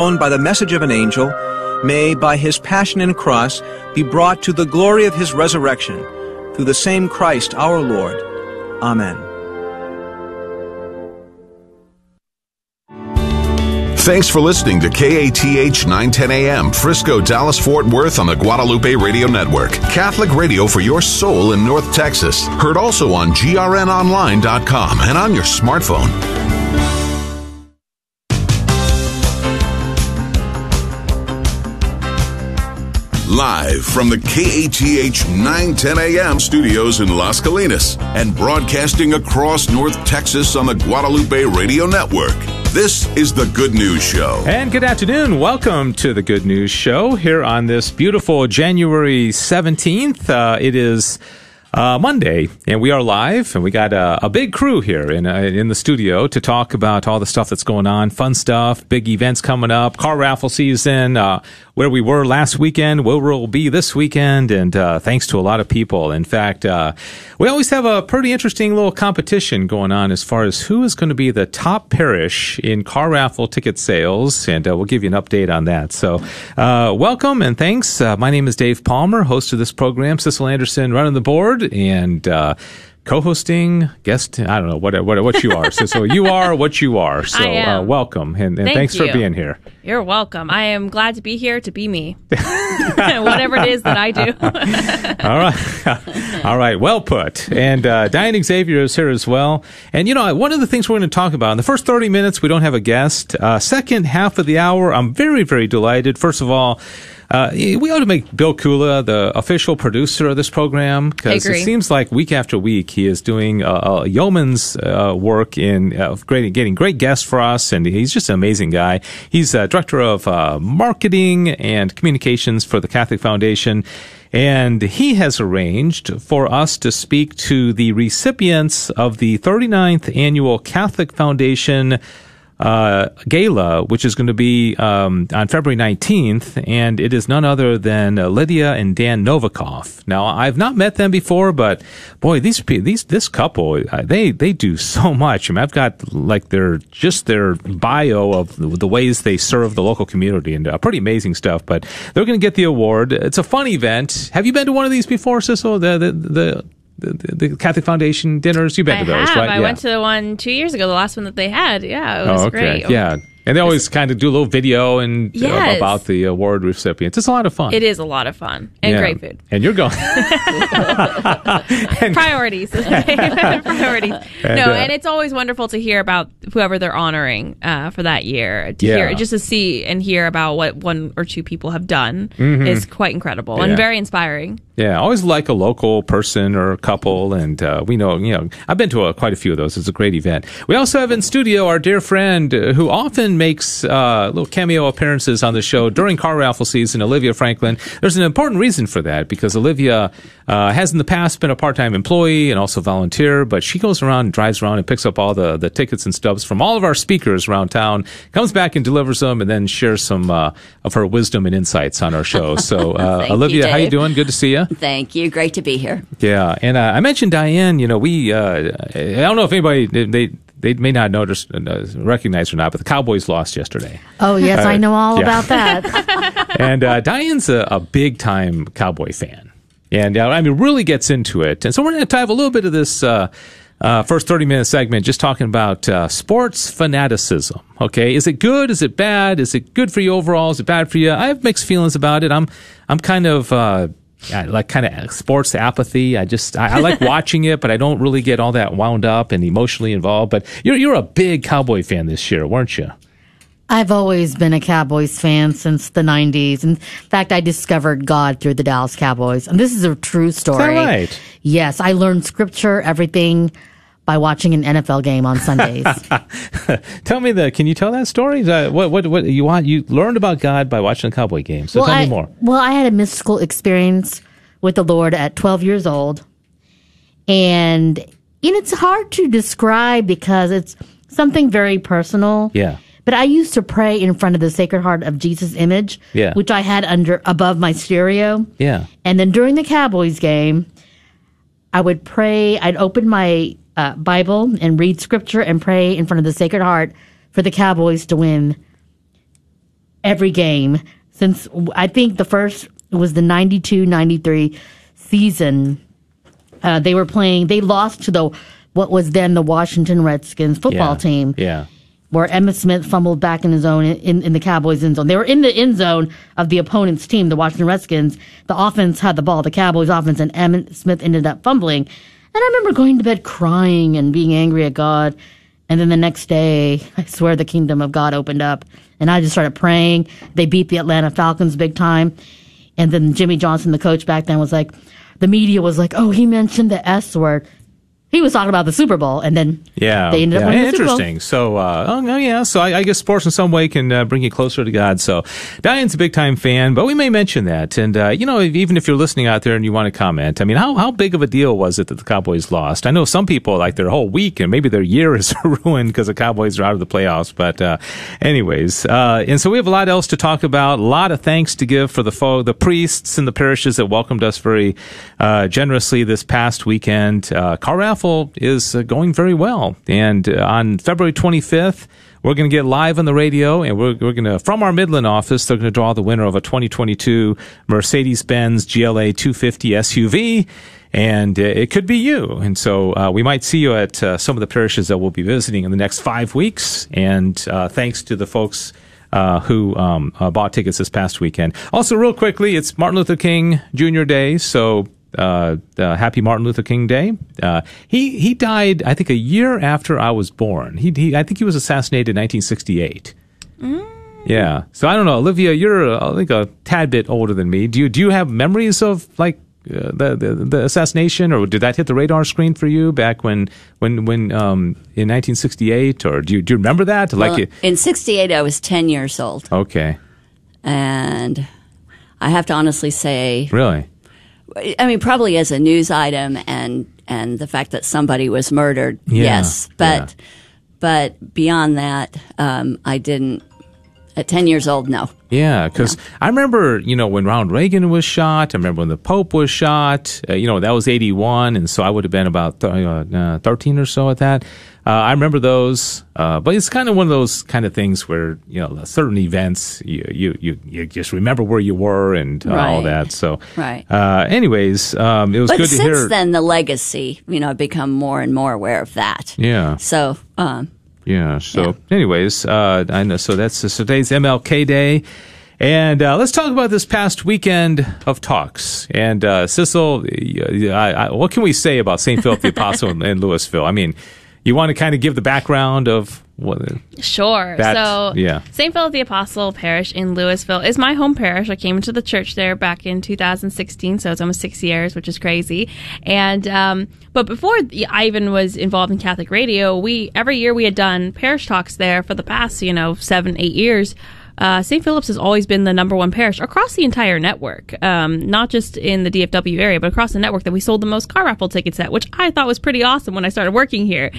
by the message of an angel, may, by his passion and cross, be brought to the glory of his resurrection, through the same Christ our Lord. Amen. Thanks for listening to KATH 910 AM, Frisco, Dallas, Fort Worth on the Guadalupe Radio Network. Catholic radio for your soul in North Texas. Heard also on grnonline.com and on your smartphone. Live from the KATH 910 AM studios in Las Colinas and broadcasting across North Texas on the Guadalupe Radio Network. This is the Good News Show. And good afternoon. Welcome to the Good News Show here on this beautiful January 17th. Uh, it is uh, Monday, and we are live, and we got a, a big crew here in uh, in the studio to talk about all the stuff that's going on, fun stuff, big events coming up, car raffle season, uh, where we were last weekend, where we'll be this weekend, and uh, thanks to a lot of people. In fact, uh, we always have a pretty interesting little competition going on as far as who is going to be the top parish in car raffle ticket sales, and uh, we'll give you an update on that. So, welcome and thanks. my name is Dave Palmer, host of this program. Cecil Anderson running the board and uh, co-hosting guest i don't know what what what you are. So so you are what you are. So uh, welcome and, and thanks you. for being here. You're welcome. I am glad to be here to be me. Whatever it is that i do. All right. All right. Well put. And uh, diane xavier is here as well. And you know one of the things we're going to talk about in the first 30 minutes we don't have a guest. Uh, second half of the hour i'm very very delighted. First of all uh, we ought to make Bill Kula the official producer of this program because it seems like week after week he is doing uh, yeoman's uh, work in uh, great, getting great guests for us, and he's just an amazing guy. He's uh, director of uh, marketing and communications for the Catholic Foundation. And he has arranged for us to speak to the recipients of the 39th annual Catholic Foundation uh, gala, which is going to be um, on February 19th, and it is none other than uh, Lydia and Dan Novikov. Now, I've not met them before, but boy, these these this couple uh, they they do so much. I mean, I've got like their just their bio of the ways they serve the local community and uh, pretty amazing stuff. But they're going to get the award. It's a fun event. Have you been to one of these before, Cecil? The the, the the, the, Catholic Foundation dinners. You've been I to those, have. right? I yeah. went to the one two years ago, the last one that they had. Yeah, it was oh, okay. great. Yeah. And they always kind of do a little video and yes. uh, about the award recipients. It's a lot of fun. It is a lot of fun and yeah. great food. And you're going and, priorities, priorities. And, no, uh, and it's always wonderful to hear about whoever they're honoring uh, for that year. To yeah. hear, just to see and hear about what one or two people have done mm-hmm. is quite incredible yeah. and very inspiring. Yeah, always like a local person or couple, and uh, we know, you know, I've been to a, quite a few of those. It's a great event. We also have in studio our dear friend uh, who often makes uh, little cameo appearances on the show during car raffle season, Olivia Franklin. There's an important reason for that because Olivia uh, has in the past been a part-time employee and also volunteer, but she goes around and drives around and picks up all the, the tickets and stubs from all of our speakers around town, comes back and delivers them, and then shares some uh, of her wisdom and insights on our show. So, uh, Olivia, you, how you doing? Good to see you. Thank you. Great to be here. Yeah, and uh, I mentioned Diane. You know, we uh, I don't know if anybody they they may not notice uh, recognize or not, but the Cowboys lost yesterday. Oh yes, uh, I know all yeah. about that. and uh, Diane's a, a, big time Cowboy fan, and uh, I mean really gets into it. And so we're going to have a little bit of this. Uh, first 30 minute segment just talking about sports fanaticism. Okay. Is it good? Is it bad? Is it good for you overall? Is it bad for you? I have mixed feelings about it. I'm, I'm kind of, I like kind of sports apathy. I just I, I like watching it, but I don't really get all that wound up and emotionally involved. But you're you're a big Cowboy fan this year, weren't you? I've always been a Cowboys fan since the 90s. In fact, I discovered God through the Dallas Cowboys. And this is a true story. right? Yes, I learned scripture, everything by watching an NFL game on Sundays. tell me the. Can you tell that story? Uh, what what what you want? You learned about God by watching a Cowboy game. So well, tell I, me more. Well, I had a mystical experience with the Lord at 12 years old, and and it's hard to describe because it's something very personal. Yeah. But I used to pray in front of the Sacred Heart of Jesus image, yeah. which I had under above my stereo. Yeah. And then during the Cowboys game, I would pray. I'd open my uh, Bible and read scripture and pray in front of the Sacred Heart for the Cowboys to win every game since I think the first was the 92 93 season. Uh, they were playing, they lost to the what was then the Washington Redskins football yeah. team. Yeah. Where Emmitt Smith fumbled back in his own in, in the Cowboys end zone. They were in the end zone of the opponent's team, the Washington Redskins. The offense had the ball, the Cowboys offense, and Emmitt Smith ended up fumbling. And I remember going to bed crying and being angry at God. And then the next day, I swear the kingdom of God opened up and I just started praying. They beat the Atlanta Falcons big time. And then Jimmy Johnson, the coach back then, was like, the media was like, oh, he mentioned the S word he was talking about the Super Bowl, and then yeah, they ended yeah. up winning interesting. So, uh, oh, yeah, so I, I, guess sports in some way can uh, bring you closer to God. So, Diane's a big time fan, but we may mention that. And uh, you know, even if you're listening out there and you want to comment, I mean, how how big of a deal was it that the Cowboys lost? I know some people like their whole week and maybe their year is ruined because the Cowboys are out of the playoffs. But uh, anyways, uh, and so we have a lot else to talk about. A lot of thanks to give for the fo- the priests and the parishes that welcomed us very uh, generously this past weekend. car raffle is uh, going very well. And uh, on February 25th, we're going to get live on the radio, and we're, we're going to, from our Midland office, they're going to draw the winner of a 2022 Mercedes Benz GLA 250 SUV. And uh, it could be you. And so uh, we might see you at uh, some of the parishes that we'll be visiting in the next five weeks. And uh, thanks to the folks uh, who um, uh, bought tickets this past weekend. Also, real quickly, it's Martin Luther King Jr. Day, so uh, uh, Happy Martin Luther King Day. Uh, he he died, I think, a year after I was born. He, he I think he was assassinated in 1968. Mm. Yeah. So I don't know, Olivia. You're uh, I think a tad bit older than me. Do you do you have memories of like uh, the, the, the assassination, or did that hit the radar screen for you back when when when um, in 1968, or do you do you remember that? Well, like in '68, I was 10 years old. Okay. And I have to honestly say, really, I mean, probably as a news item and and the fact that somebody was murdered, yeah, yes, but yeah. but beyond that, um, I didn't. At ten years old, no. Yeah, because no. I remember, you know, when Ronald Reagan was shot. I remember when the Pope was shot. Uh, you know, that was eighty one, and so I would have been about th- uh, thirteen or so at that. Uh, I remember those, uh, but it's kind of one of those kind of things where you know certain events you you you, you just remember where you were and uh, right. all that. So, right. Uh, anyways, um, it was but good to hear. Since then, the legacy, you know, I've become more and more aware of that. Yeah. So. Um, yeah. So, yeah. anyways, uh, I know. So that's so today's MLK Day. And uh, let's talk about this past weekend of talks. And uh, Sissel, I, I, what can we say about St. Philip the Apostle in Lewisville? I mean, you want to kind of give the background of what? Sure. So, yeah. St. Philip the Apostle Parish in Lewisville is my home parish. I came into the church there back in 2016, so it's almost six years, which is crazy. And um, but before I even was involved in Catholic radio, we every year we had done parish talks there for the past you know seven eight years uh, St. Philip's has always been the number one parish across the entire network, um, not just in the DFW area, but across the network that we sold the most car raffle tickets at, which I thought was pretty awesome when I started working here.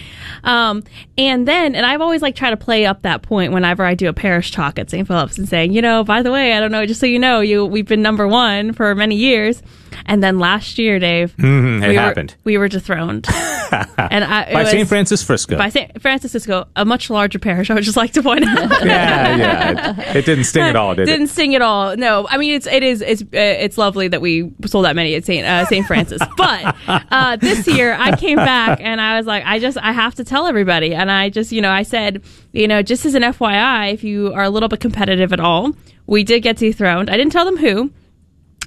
Um, and then, and I've always like try to play up that point whenever I do a parish talk at St. Philip's and saying, you know, by the way, I don't know, just so you know, you we've been number one for many years. And then last year, Dave, mm-hmm, it we happened. Were, we were dethroned. and I, by St. Francis Frisco. By St. Francis Frisco, a much larger parish. I would just like to point out. yeah, yeah. It, it, didn't sting at all, did didn't it? Didn't sting at all. No, I mean it's it is it's uh, it's lovely that we sold that many at St. Uh, St. Francis. but uh, this year I came back and I was like, I just I have to tell everybody, and I just you know I said you know just as an FYI, if you are a little bit competitive at all, we did get dethroned. I didn't tell them who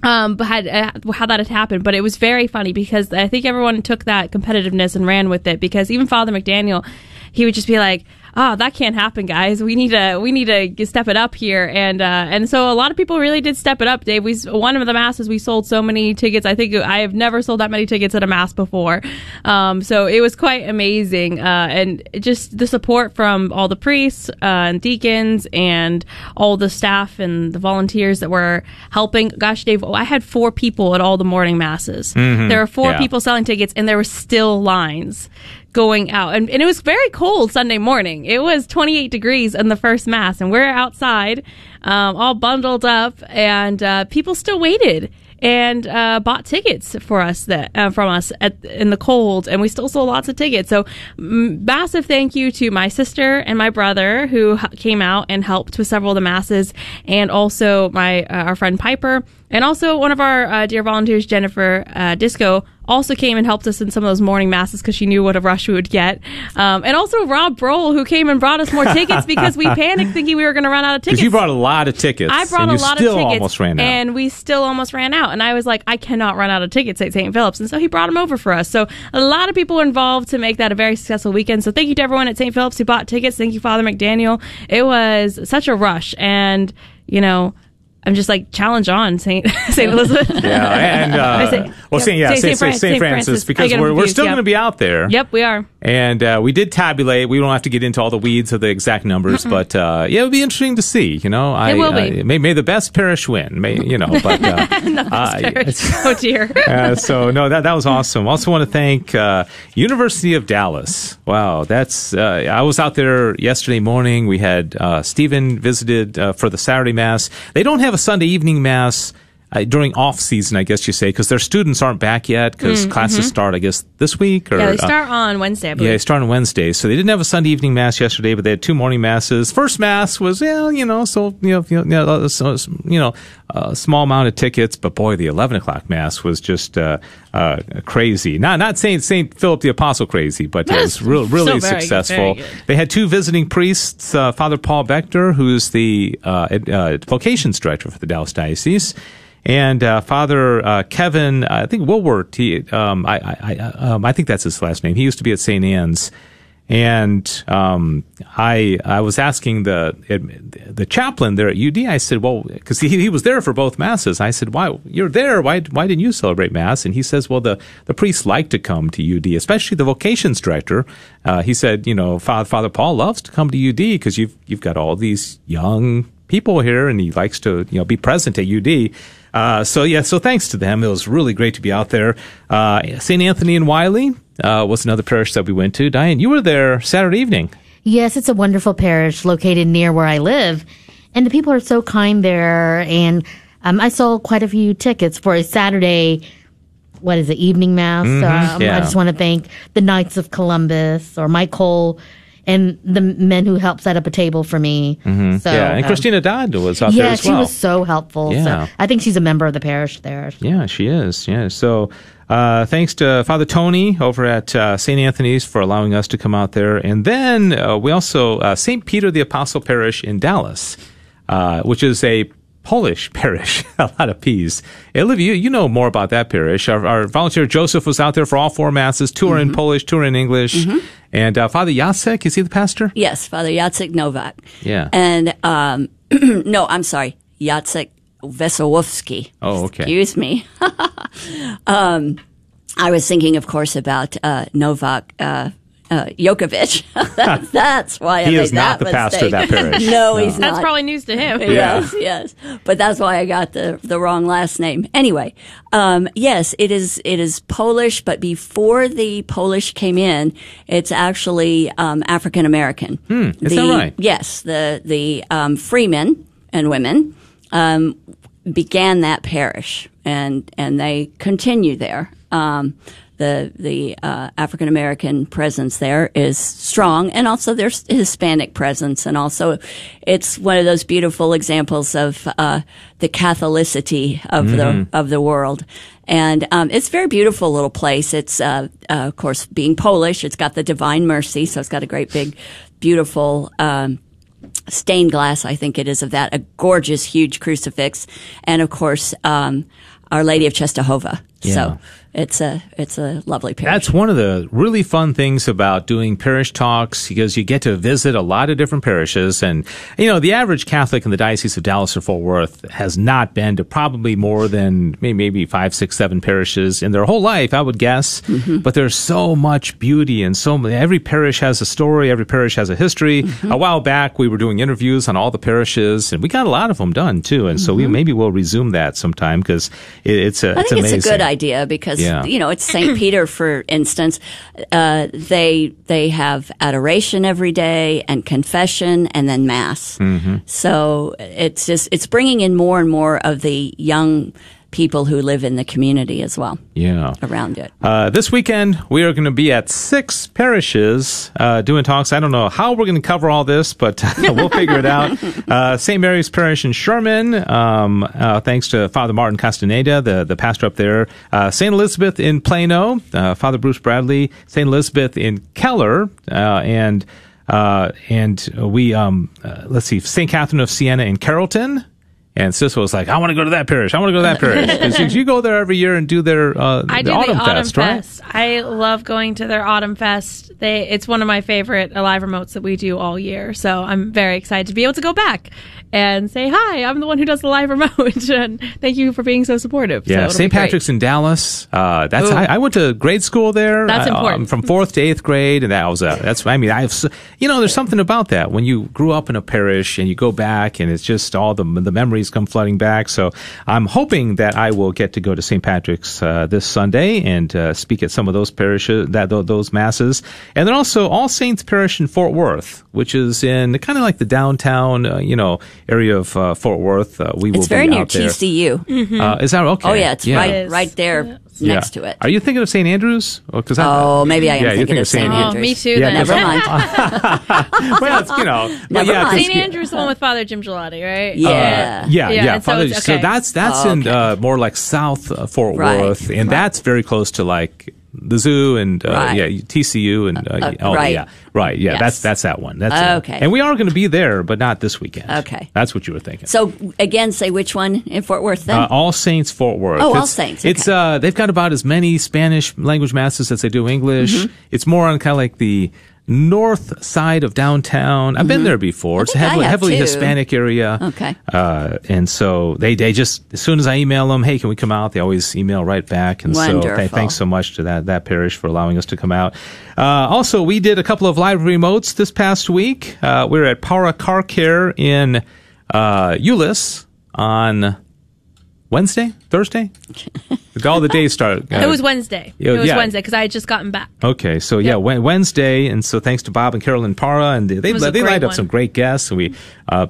um, had uh, how that had happened, but it was very funny because I think everyone took that competitiveness and ran with it. Because even Father McDaniel, he would just be like, oh, that can't happen, guys. We need to we need to step it up here, and uh, and so a lot of people really did step it up. Dave, we one of the masses we sold so many tickets. I think I have never sold that many tickets at a mass before. Um, so it was quite amazing, uh, and just the support from all the priests uh, and deacons and all the staff and the volunteers that were helping. Gosh, Dave, I had four people at all the morning masses. Mm-hmm. There were four Yeah. people selling tickets, and there were still lines going out. And, and it was very cold Sunday morning. It was 28 degrees in the first mass, and we're outside, um, all bundled up, and uh, people still waited and uh, bought tickets for us that uh, from us at, in the cold, and we still sold lots of tickets. So, massive thank you to my sister and my brother who came out and helped with several of the masses, and also my uh, our friend Piper, and also one of our uh, dear volunteers, Jennifer uh, Disco, also came and helped us in some of those morning masses because she knew what a rush we would get. Um, and also Rob Broll, who came and brought us more tickets because we panicked thinking we were going to run out of tickets. Because you brought a lot of tickets. I brought and a you lot still of tickets, almost ran out. and we still almost ran out. And I was like, I cannot run out of tickets at St. Philip's, and so he brought them over for us. So a lot of people were involved to make that a very successful weekend. So thank you to everyone at St. Philip's who bought tickets. Thank you, Father McDaniel. It was such a rush, and you know. I'm just like challenge on Saint Saint Elizabeth. yeah, and uh, I say- well, yep. Saint, yeah, Saint- Saint, Saint Fran- Saint Saint Francis, Francis. Because we're, we're still yeah. going to be out there. Yep, we are. And uh, we did tabulate. We don't have to get into all the weeds of the exact numbers, but uh, yeah, it would be interesting to see. You know, I, It will be. Uh, may, may the best parish win. May you know, but uh, uh, oh dear. uh, so no, that that was awesome. Also want to thank uh, University of Dallas. Wow, that's uh, I was out there yesterday morning. We had uh, Stephen visited uh, for the Saturday mass. They don't have a Sunday evening mass. Uh, during off season, I guess you say, because their students aren't back yet, because classes start, I guess, this week or Mm, mm-hmm. Yeah, they uh, start on Wednesday. I yeah, they start on Wednesday, so they didn't have a Sunday evening mass yesterday, but they had two morning masses. First mass was, yeah, you know, so you know, you know, uh, so, you know, a small amount of tickets, but boy, the eleven o'clock mass was just uh, uh, crazy. Not not Saint Saint Philip the Apostle crazy, but it was real, really good, successful. very good. They had two visiting priests, uh, Father Paul Bechter, who's the uh, uh, vocations director for the Dallas Diocese. And uh, Father uh, Kevin, I think Wilwert. He, um, I, I, I, um, I think that's his last name. He used to be at St. Anne's, and um, I, I was asking the the chaplain there at UD. I said, "Well, because he, he was there for both masses." I said, "Why you're there? Why why didn't you celebrate mass?" And he says, "Well, the the priests like to come to UD, especially the vocations director." Uh, he said, "You know, Father, Father Paul loves to come to UD because you've you've got all these young people here, and he likes to you know be present at UD." Uh, so yeah, so thanks to them, it was really great to be out there. Uh, St. Anthony and Wylie uh, was another parish that we went to. Diane, you were there Saturday evening. Yes, it's a wonderful parish located near where I live, and the people are so kind there. And um, I sold quite a few tickets for a Saturday. What is it? Evening mass. um, Mm-hmm. yeah. I just want to thank the Knights of Columbus or Mike Cole and the men who helped set up a table for me. Mm-hmm. yeah, and um, Christina Dodd was out there yeah, she was so helpful. Yeah. So I think she's a member of the parish there. Yeah, she is. Yeah. So, uh, thanks to Father Tony over at uh, St. Anthony's for allowing us to come out there. And then uh, we also, uh, St. Peter the Apostle Parish in Dallas, uh, which is a Polish parish, a lot of peas. Olivia, you, you know more about that parish. Our, our volunteer Joseph was out there for all four masses, two are in Polish, two are in English. And uh, Father Jacek, is he the pastor? Yes, Father Jacek Novak. Yeah. And um, no, I'm sorry, Jacek Wesołowski. Oh, okay. Excuse me. um, I was thinking, of course, about uh, Novak. Uh, uh, Djokovic. That- that's why I He made is not that the pastor of mistake. that parish. no, he's not. That's probably news to him. Yes, yes. But that's why I got the, the wrong last name. Anyway, um, yes, it is, it is Polish, but before the Polish came in, it's actually, um, African American. Hmm, is the, that right? Yes, the, the, um, freemen and women, um, began that parish and, and they continue there. Um, the the uh, African American presence there is strong, and also there's Hispanic presence, and also it's one of those beautiful examples of uh, the Catholicity of the of the world. And um, it's a very beautiful little place. It's uh, uh, of course being Polish, it's got the Divine Mercy, so it's got a great big, beautiful. Um, stained glass, I think it is of that, a gorgeous, huge crucifix, and of course, um, Our Lady of Czestochowa. Yeah. So it's a it's a lovely parish. That's one of the really fun things about doing parish talks because you get to visit a lot of different parishes. And, you know, the average Catholic in the Diocese of Dallas or Fort Worth has not been to probably more than maybe five, six, seven parishes in their whole life, I would guess. Mm-hmm. But there's so much beauty and so many, every parish has a story, every parish has a history. Mm-hmm. A while back, we were doing interviews on all the parishes and we got a lot of them done too. And so we mm-hmm. maybe we'll resume that sometime because it, it's a, I it's think amazing. it's a good idea because Yeah. You know it's Saint Peter, for instance. Uh, they they have adoration every day and confession and then mass. Mm-hmm. So it's just it's bringing in more and more of the young people who live in the community as well Yeah. around it. Uh, this weekend, we are going to be at six parishes uh, doing talks. I don't know how we're going to cover all this, but we'll figure it out. Uh, St. Mary's Parish in Sherman, um, uh, thanks to Father Martin Castaneda, the, the pastor up there. Uh, St. Elizabeth in Plano, uh, Father Bruce Bradley. St. Elizabeth in Keller, uh, and uh, and we um, uh, let's see, St. Catherine of Siena in Carrollton. And Sis was like, I want to go to that parish. I want to go to that parish. 'Cause you go there every year and do their uh, I the do Autumn the Autumn Fest, Fest. right? I love going to their Autumn Fest. They it's one of my favorite live remotes that we do all year. So I'm very excited to be able to go back and say hi. I'm the one who does the live remote, and thank you for being so supportive. Yeah, it'll St. Patrick's in Dallas. Uh, that's I, I went to grade school there. That's I- um, important. from fourth to eighth grade, and that was uh, that's. I mean, I have you know, there's something about that when you grew up in a parish and you go back, and it's just all the the memories come flooding back. So I'm hoping that I will get to go to St. Patrick's uh, this Sunday and uh, speak at some of those parishes that those masses, and then also All Saints Parish in Fort Worth, which is in kind of like the downtown, uh, you know, area of uh, Fort Worth. Uh, we will It's be very near out there. TCU. Uh, is that okay? Oh yeah, it's Yeah. right It is. right there Yeah. next to it. Are you thinking of St. Andrews? Oh, 'cause I- Oh, maybe I am yeah, you're thinking of St. Oh, Andrews. me too. Yeah, then. Never mind. well, it's, you know, but Never yeah, 'cause- mind. St. Andrew's the one with Father Jim Gigliotti, right? Yeah. Uh, yeah, yeah. and so Father- so, okay. that's that's Oh, in okay. uh, more like South uh, Fort Right, Worth, and right. that's very close to like the zoo and uh, Right. yeah, TCU and uh, Uh, oh, right. yeah, right, yeah. Yes. That's that's that one. That's. Okay. And we are going to be there, but not this weekend. Okay. that's what you were thinking. So again, say which one in Fort Worth then? Uh, All Saints Fort Worth. Oh, All Saints, It's uh, they've got about as many Spanish language masses as they do English. Mm-hmm. It's more on kind of like the north side of downtown. I've been there before. It's a Mm-hmm. Heavily, heavily. Hispanic area. Okay. Uh, and so they they just as soon as I email them, hey, can we come out? They always email right back. And so th- thanks so much to that that parish for allowing us to come out. Uh, also, we did a couple of live remotes this past week. Uh, we were at Para Car Care in uh, Euless on Wednesday, Thursday. All the days start. uh, It was Wednesday. It was yeah. Wednesday because I had just gotten back. Okay, so yeah, Yep. Wednesday, and so thanks to Bob and Carolyn Para, and they they, they lined up one. some great guests, and we. Uh,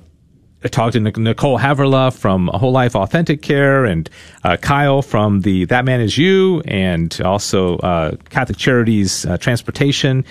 talked to Nicole Haverla from Whole Life Authentic Care and uh, Kyle from the That Man Is You and also uh, Catholic Charities uh, Transportation.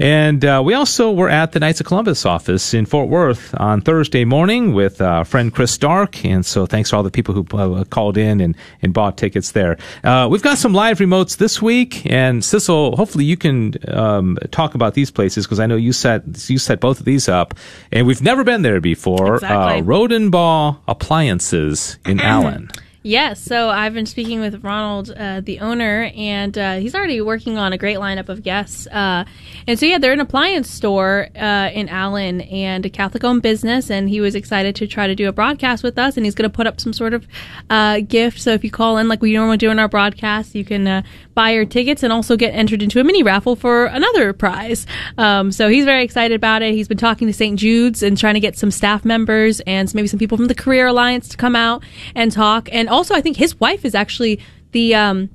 And uh, we also were at the Knights of Columbus office in Fort Worth on Thursday morning with uh, friend Chris Stark. And so thanks to all the people who uh, called in and, and bought tickets there. Uh, we've got some live remotes this week. And Sissel, hopefully you can um, talk about these places because I know you set, you set both of these up. And we've never been there before. Exactly. Uh, Rodenbaugh Appliances in Allen. Yes, so I've been speaking with Ronald, uh, the owner, and uh, he's already working on a great lineup of guests. Uh, and so, yeah, they're an appliance store uh, in Allen and a Catholic owned business. And he was excited to try to do a broadcast with us, and he's going to put up some sort of uh, gift. So, if you call in like we normally do in our broadcast, you can uh, buy your tickets and also get entered into a mini raffle for another prize. Um, so, he's very excited about it. He's been talking to St. Jude's and trying to get some staff members and maybe some people from the Career Alliance to come out and talk. And also, I think his wife is actually the um,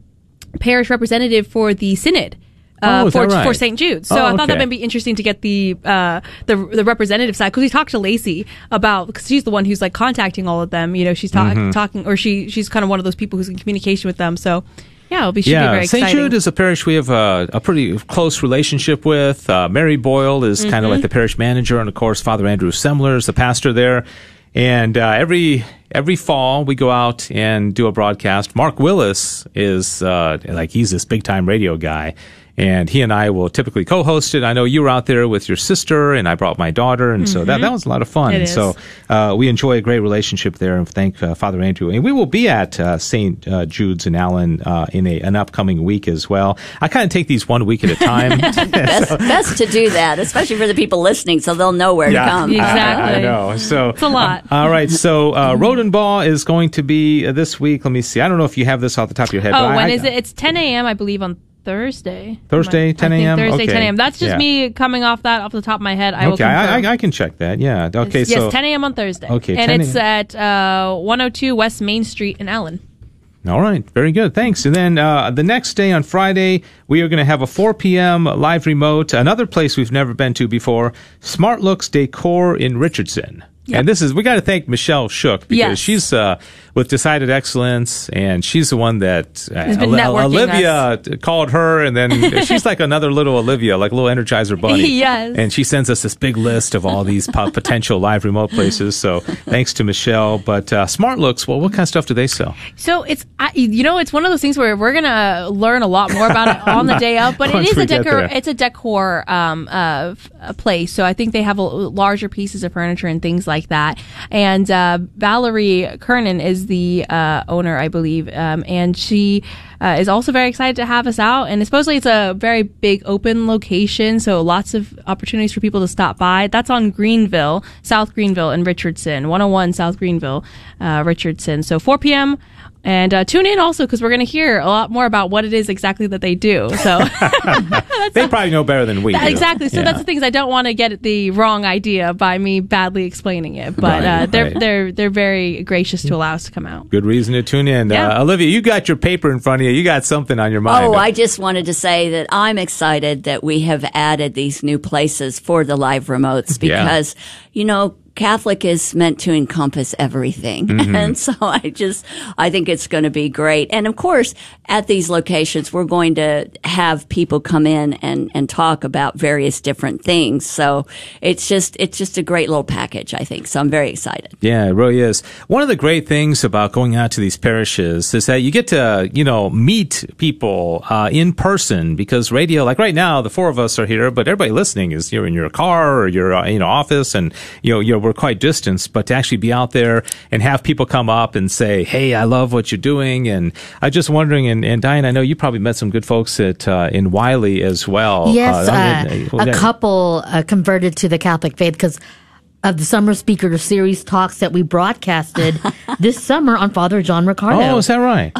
parish representative for the synod. Uh, Oh, for right? for St. Jude, so Oh, I thought that might be interesting to get the uh, the the representative side because we talked to Lacey about because she's the one who's like contacting all of them. You know, she's ta- Mm-hmm. talking or she she's kind of one of those people who's in communication with them. So yeah, it'll be should be Yeah, very St. Jude is a parish we have a, a pretty close relationship with. Uh, Mary Boyle is kind Mm-hmm. of like the parish manager, and of course, Father Andrew Semler is the pastor there. And uh, every every fall we go out and do a broadcast. Mark Willis is uh, like he's this big time radio guy, and he and I will typically co-host it. I know you were out there with your sister, and I brought my daughter, and so that that was a lot of fun. Mm-hmm. It and so uh, we enjoy a great relationship there, and thank uh, Father Andrew. And we will be at uh, St. Uh, Jude's in Allen uh, in a, an upcoming week as well. I kind of take these one week at a time. best, best to do that, especially for the people listening, so they'll know where to come. Yeah. Exactly. I, I know. So It's a lot. All right. So uh, Rodenbaugh is going to be uh, this week. Let me see. I don't know if you have this off the top of your head. oh, when I, is it? It's 10 a.m. I believe on Thursday. Thursday, 10 a.m.? Thursday, Okay. 10 a.m. That's just Yeah. me coming off that off the top of my head. I will Okay, I. I, I can check that. Yeah. Okay. yes, so 10 a.m. on Thursday. Okay, and 10 it's at uh, 102 West Main Street in Allen. All right, very good. Thanks. And then uh, the next day on Friday, we are going to have a 4 p.m. live remote. Another place we've never been to before, Smart Looks Decor in Richardson. And this is we got to thank Michelle Shook because Yes. she's uh, with Decided Excellence, and she's the one that uh, Oli- Olivia t- called her, and then she's like another little Olivia, like a little Energizer bunny. Yes. And she sends us this big list of all these po- potential live remote places. So thanks to Michelle. But uh, Smart Looks, well, what kind of stuff do they sell? So it's I, you know it's one of those things where we're gonna learn a lot more about it on the day of, but it is a decor it's a decor um, uh, place. So I think they have a, larger pieces of furniture and things like that. And uh, Valerie Kernan is the uh, owner, I believe, um, and she. Uh, is also very excited to have us out, and supposedly it's a very big open location, so lots of opportunities for people to stop by. That's on Greenville, South Greenville, and Richardson, 101 South Greenville, uh, Richardson. So 4 p.m. And uh, tune in also because we're going to hear a lot more about what it is exactly that they do. So They probably know better than we do. exactly. So Yeah. that's the things I don't want to get the wrong idea by me badly explaining it. But Right, uh, they're right. they're they're very gracious to allow us to come out. Good reason to tune in. Yeah. Uh, Olivia, you got your paper in front of you. You got something on your mind. Oh, I just wanted to say that I'm excited that we have added these new places for the live remotes Yeah. because, you know, Catholic is meant to encompass everything. Mm-hmm. And so I just, I think it's going to be great. And of course, at these locations, we're going to have people come in and, and talk about various different things. So it's just, it's just a great little package, I think. So I'm very excited. Yeah, it really is. One of the great things about going out to these parishes is that you get to, you know, meet people uh, in person because radio, like right now, the four of us are here, but everybody listening is you're in your car or your, uh, you know, office and, you know, you're, we're quite distanced, but to actually be out there and have people come up and say, Hey, I love what you're doing. And I'm just wondering, and, and Diane, I know you probably met some good folks at, uh, in Wylie as well. Yes, Uh, uh, uh, a couple uh, converted to the Catholic faith because of the summer speaker series talks that we broadcasted this summer on Father John Riccardo. Oh, is that right?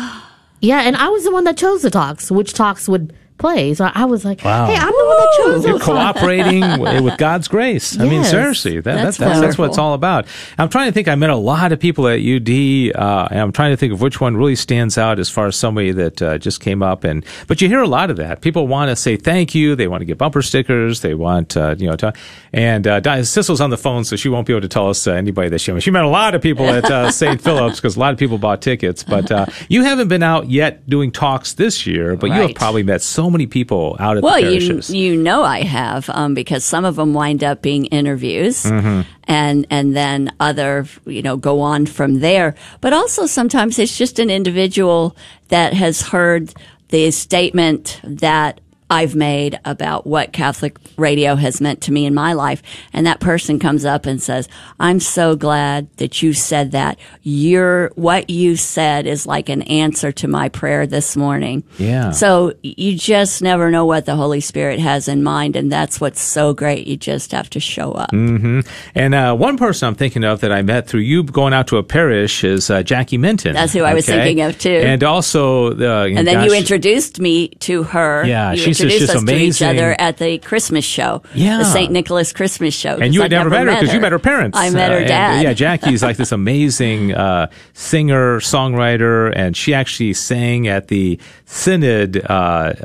yeah, and I was the one that chose the talks, which talks would play. So I was like, Wow. hey, I'm the one that chose You're cooperating w- with God's grace. I mean, seriously, that, that's, That's that's, that's what it's all about. I'm trying to think. I met a lot of people at UD, uh, and I'm trying to think of which one really stands out as far as somebody that uh, just came up. And but you hear a lot of that. People want to say thank you. They want to get bumper stickers. They want uh, you know. To, and uh, Di- Sissel's on the phone, so she won't be able to tell us uh, anybody that she met. She met a lot of people at uh, St. Philip's because a lot of people bought tickets. But uh, you haven't been out yet doing talks this year, but you have probably met so many people out at Well, the you parishes. you know I have um, because some of them wind up being interviews, Mm-hmm. and and then other you know go on from there. But also sometimes it's just an individual that has heard the statement that I've made about what Catholic radio has meant to me in my life. And that person comes up and says, I'm so glad that you said that. Your, what you said is like an answer to my prayer this morning. Yeah. So you just never know what the Holy Spirit has in mind. And that's what's so great. You just have to show up. And uh, one person I'm thinking of that I met through you going out to a parish is uh, Jackie Minton. That's who I was thinking of, too. And also, uh, And then gosh, you introduced me to her. Yeah, you she's introduced just us to each amazing. other at the Christmas show. Yeah. the St. Nicholas Christmas show. And you had I've never, met her because you met her parents. I met Uh, her and, dad. yeah, Jackie's like this amazing uh, singer, songwriter, and she actually sang at the Synod uh,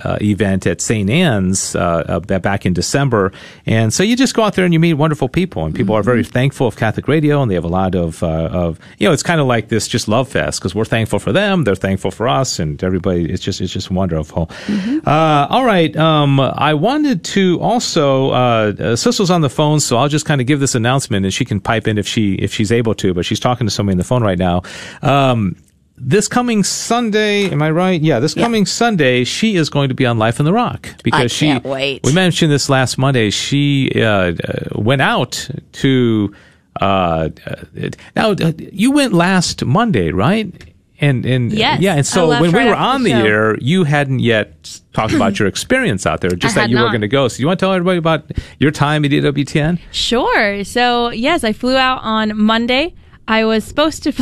uh, event at St. Anne's uh, uh, back in December. And so you just go out there and you meet wonderful people, and people are very Mm-hmm. thankful of Catholic radio, and they have a lot of, uh, of you know, it's kind of like this just love fest because we're thankful for them, they're thankful for us, and everybody. It's just it's just wonderful. Mm-hmm. Uh, all right, um, I wanted to also uh, uh, on the phone, so I'll just kind of give this announcement, and she can pipe in if she if she's able to. But she's talking to somebody on the phone right now. Um, this coming Sunday, am I right? Yeah, this coming Sunday, she is going to be on Life in the Rock because I she. wait. We mentioned this last Monday. She uh, uh, went out to. Uh, now uh, you went last Monday, right? And and Yes, yeah, and so when we were on the the air, you hadn't yet talked about your experience out there, just I that you were going to go. So you want to tell everybody about your time at EWTN? Sure. So yes, I flew out on Monday. I was supposed to,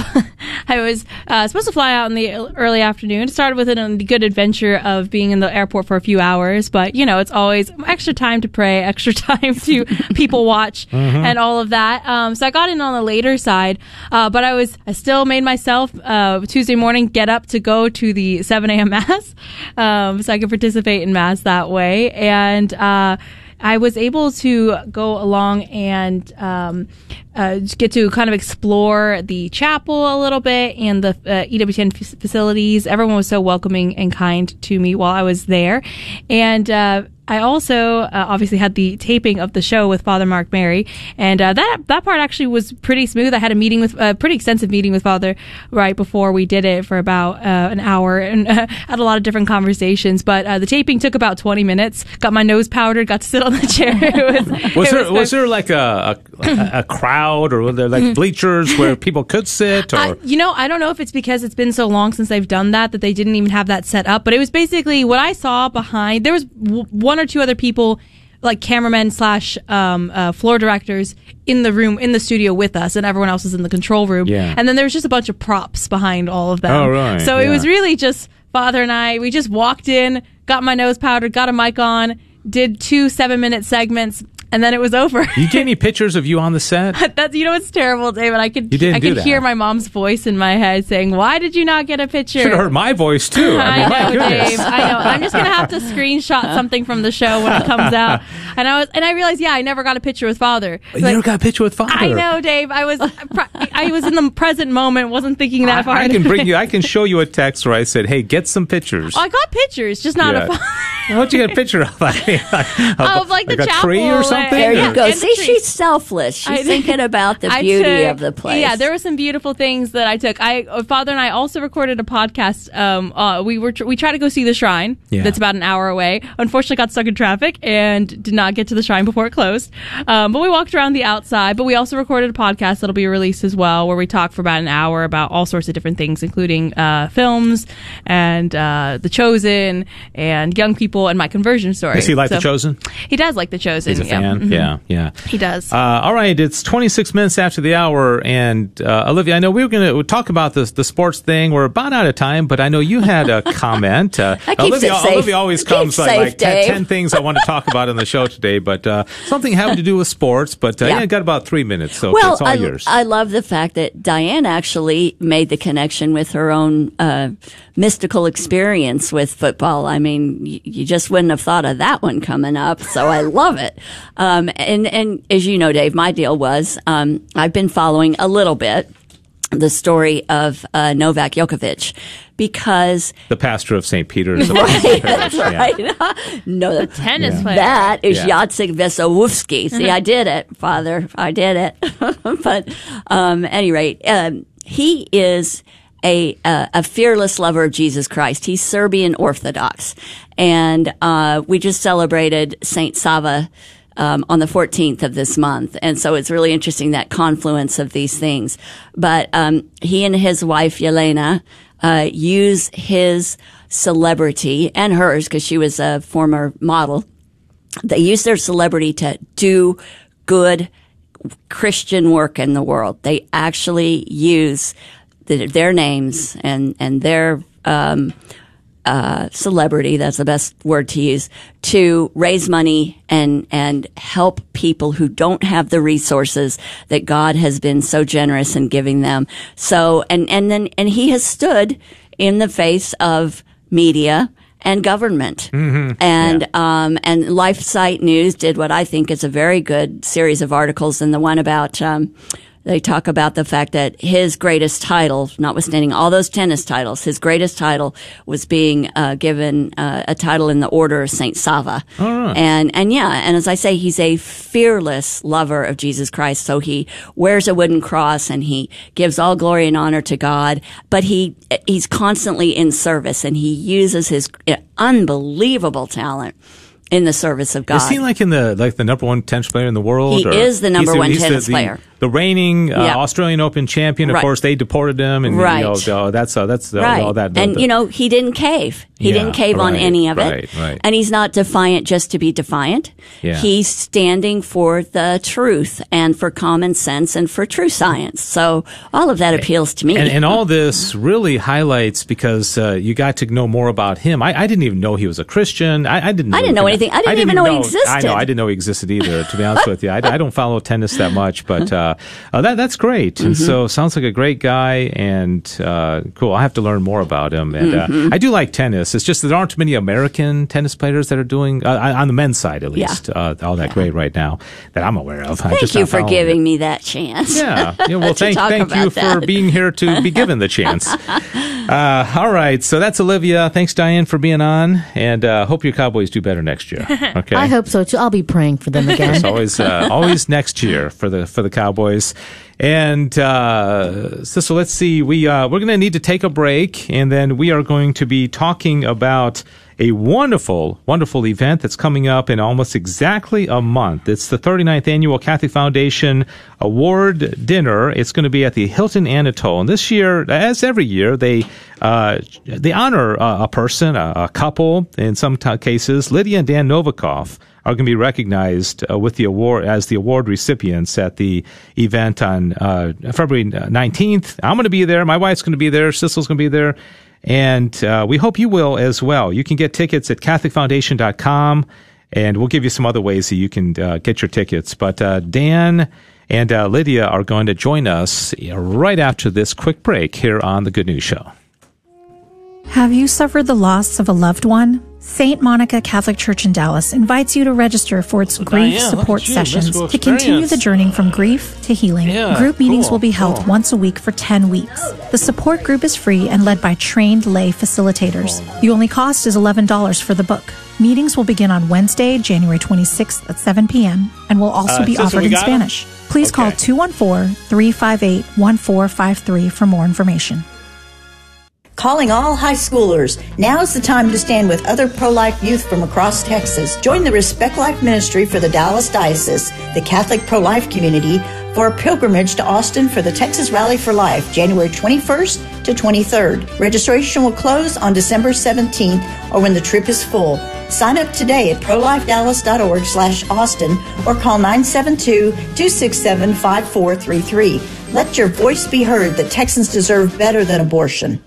I was uh, supposed to fly out in the early afternoon. It started with a good adventure of being in the airport for a few hours, but you know, it's always extra time to pray, extra time to people watch, and all of that. Um, so I got in on the later side, uh, but I was, I still made myself uh, Tuesday morning get up to go to the 7 a.m. mass, um, so I could participate in mass that way, and. Uh, I was able to go along and um, uh, get to kind of explore the chapel a little bit and the uh, facilities. Everyone was so welcoming and kind to me while I was there, and. Uh, I also uh, obviously had the taping of the show with Father Mark Mary, and uh, that that part actually was pretty smooth. I had a meeting with a pretty extensive meeting with Father right before we did it for about uh, an hour, and uh, had a lot of different conversations. But uh, the taping took about twenty minutes. Got my nose powdered. Got to sit on the chair. it was, Was it there was there like a a, a crowd or were there like bleachers where people could sit or I, you know, I don't know if it's because it's been so long since they've done that that they didn't even have that set up. But it was basically what I saw behind. There was w- one or two other people, like cameramen slash um, uh, floor directors, in the room in the studio with us, and everyone else was in the control room. Yeah. And then there was just a bunch of props behind all of them. Oh, right, So it was really just Father and I. We just walked in, got my nose powdered, got a mic on, did two seven minute segments, and then it was over. you get any pictures of you on the set? That's you know it's terrible, David. I could You didn't I could that. hear my mom's voice in my head saying, "Why did you not get a picture?" Should have heard my voice too. I, mean, I know, goodness. Dave. I know. I'm just gonna have to screenshot something from the show when it comes out. And I was, and I realized, yeah, I never got a picture with father. You never got a picture with father. I know, Dave. I was, I was in the present moment, wasn't thinking that far. I, I can bring you. I can show you a text where I said, "Hey, get some pictures." Oh, I got pictures, just not Yeah. a don't you get a picture of like, like, Of, like, the a tree chapel or and- something? There Yeah. you go. And See, trees. she's selfless. She's I- thinking about the I beauty took- of the place. Yeah, there were some beautiful things that I took. I uh, father and I also recorded a podcast. Um, uh, we were tr- we tried to go see the shrine. Yeah. That's about an hour away. Unfortunately, got stuck in traffic and did not get to the shrine before it closed. Um, but we walked around the outside. But we also recorded a podcast that'll be released as well, where we talk for about an hour about all sorts of different things, including uh, films and uh, The Chosen and young people and my conversion story. Does he like The Chosen? He does like The Chosen. He's a yeah. Fan. Mhm. Yeah, yeah. He does. Uh, all right, it's 26 minutes after the hour, and uh, Olivia, I know we were going to talk about this the sports thing. We're about out of time, but I know you had a comment. Uh, Olivia. Olivia always comes like, safe, like 10, 10 things I want to talk about in the show today, but uh, something having to do with sports. But uh, yeah. Yeah. got about three minutes, so well, it's all I, yours. I love the fact that Diane actually made the connection with her own uh, mystical experience with football. I mean, y- you just wouldn't have thought of that one coming up. So I love it. Um, and and as you know, Dave, my deal was um, I've been following a little bit the story of uh, Novak Djokovic because the pastor of St. Peter's. that's Yeah. right. no, the Tennis player. that is Yeah. Jacek Wisowski. See, I did it, Father. I did it. but um, at any rate, um, he is a, a a fearless lover of Jesus Christ. He's Serbian Orthodox, and uh, we just celebrated Saint Sava. Um, on the 14th of this month. And so it's really interesting that confluence of these things. But um, he and his wife, Jelena, uh, use his celebrity and hers, because she was a former model, they use their celebrity to do good Christian work in the world. They actually use the, their names and and their um, uh, celebrity. That's the best word to use to raise money and and help people who don't have the resources that God has been so generous in giving them. So and and then and he has stood in the face of media and government. And um, and LifeSite News did what I think is a very good series of articles, and the one about um, they talk about the fact that his greatest title, notwithstanding all those tennis titles, his greatest title was being uh, given uh, a title in the Order of Saint Sava. And and yeah, and as I say, he's a fearless lover of Jesus Christ. So he wears a wooden cross and he gives all glory and honor to God. But he he's constantly in service and he uses his unbelievable talent in the service of God. Is he like in the like the number one tennis player in the world? He is the number one tennis the, player. The reigning uh, Yeah. Australian Open champion. Of Right. course, they deported him, and Right. you know, the- that's uh, that's uh, right. all that. and the- you know, he didn't cave. He Yeah, didn't cave on any of it. right, right. And he's not defiant just to be defiant. Yeah. He's standing for the truth and for common sense and for true science. So all of that appeals to me. and, and all this really highlights because uh, you got to know more about him. I, I didn't even know he was a Christian. I, I didn't. I didn't know anything. I didn't even know he existed. I know. I didn't know he existed either. To be honest with you, I, I don't follow tennis that much, but uh, uh, uh, that that's great. And so sounds like a great guy and uh, cool. I have to learn more about him. And uh, I do like tennis. It's just that there aren't many American tennis players that are doing uh, on the men's side at Yeah. least uh, all that great right now that I'm aware of. Thank just you for following it. giving me that chance. Yeah. yeah well, thank thank you about for being here to be given the chance. Uh, all right. So that's Olivia. Thanks, Diane, for being on, and uh, hope your Cowboys do better next year. Okay. I hope so too. I'll be praying for them again. It's always uh, always next year for the for the Cowboys. And uh, so, let's see. We uh, we're going to need to take a break, and then we are going to be talking about a wonderful, wonderful event that's coming up in almost exactly a month. It's the 39th annual Catholic Foundation Award Dinner. It's going to be at the Hilton Anatole, and this year, as every year, they uh, they honor a person, a, a couple, in some t- cases. Lydia and Dan Novikov are going to be recognized uh, with the award as the award recipients at the event on uh, February 19th. I'm going to be there. My wife's going to be there. Sissel's going to be there. And uh, we hope you will as well. You can get tickets at CatholicFoundation.com, and we'll give you some other ways that you can uh, get your tickets. But uh, Dan and uh, Lydia are going to join us right after this quick break here on The Good News Show. Have you suffered the loss of a loved one? St. Monica Catholic Church in Dallas invites you to register for its grief Diane, support you. sessions to continue the journey from grief to healing. Yeah, group meetings cool, will be held cool. once a week for 10 weeks. The support group is free and led by trained lay facilitators. The only cost is $11 for the book. Meetings will begin on Wednesday, January 26th at 7 p.m. and will also Uh, be offered in? Spanish. Please call Okay. 214 358 1453 for more information. Calling all high schoolers. Now's the time to stand with other pro life youth from across Texas. Join the Respect Life Ministry for the Dallas Diocese, the Catholic pro life community, for a pilgrimage to Austin for the Texas Rally for Life, January 21st to 23rd. Registration will close on December 17th or when the trip is full. Sign up today at prolifedallas.org slash Austin or call 972-267-5433. Let your voice be heard that Texans deserve better than abortion.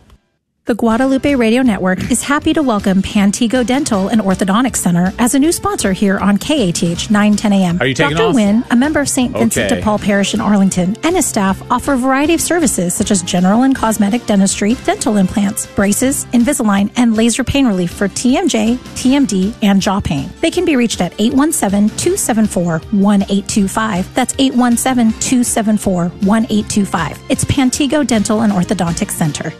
The Guadalupe Radio Network is happy to welcome Pantego Dental and Orthodontic Center as a new sponsor here on KATH 910 AM. Are you taking Dr. off? Wynn, a member of St. Vincent Okay. de Paul Parish in Arlington, and his staff offer a variety of services such as general and cosmetic dentistry, dental implants, braces, Invisalign, and laser pain relief for TMJ, TMD, and jaw pain. They can be reached at 817-274-1825. That's 817-274-1825. It's Pantego Dental and Orthodontic Center.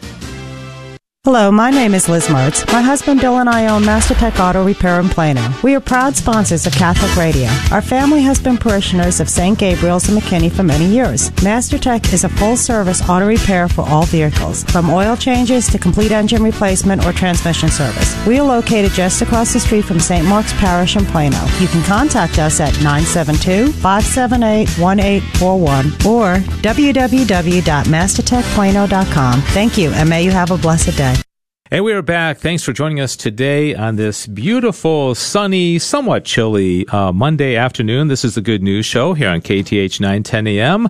Hello, my name is Liz Mertz. My husband Bill and I own MasterTech Auto Repair in Plano. We are proud sponsors of Catholic Radio. Our family has been parishioners of St. Gabriel's in McKinney for many years. MasterTech is a full service auto repair for all vehicles, from oil changes to complete engine replacement or transmission service. We are located just across the street from St. Mark's Parish in Plano. You can contact us at 972 578 1841 or www.mastertechplano.com. Thank you, and may you have a blessed day. And we are back. Thanks for joining us today on this beautiful, sunny, somewhat chilly uh, Monday afternoon. This is the Good News Show here on KTH 910 AM.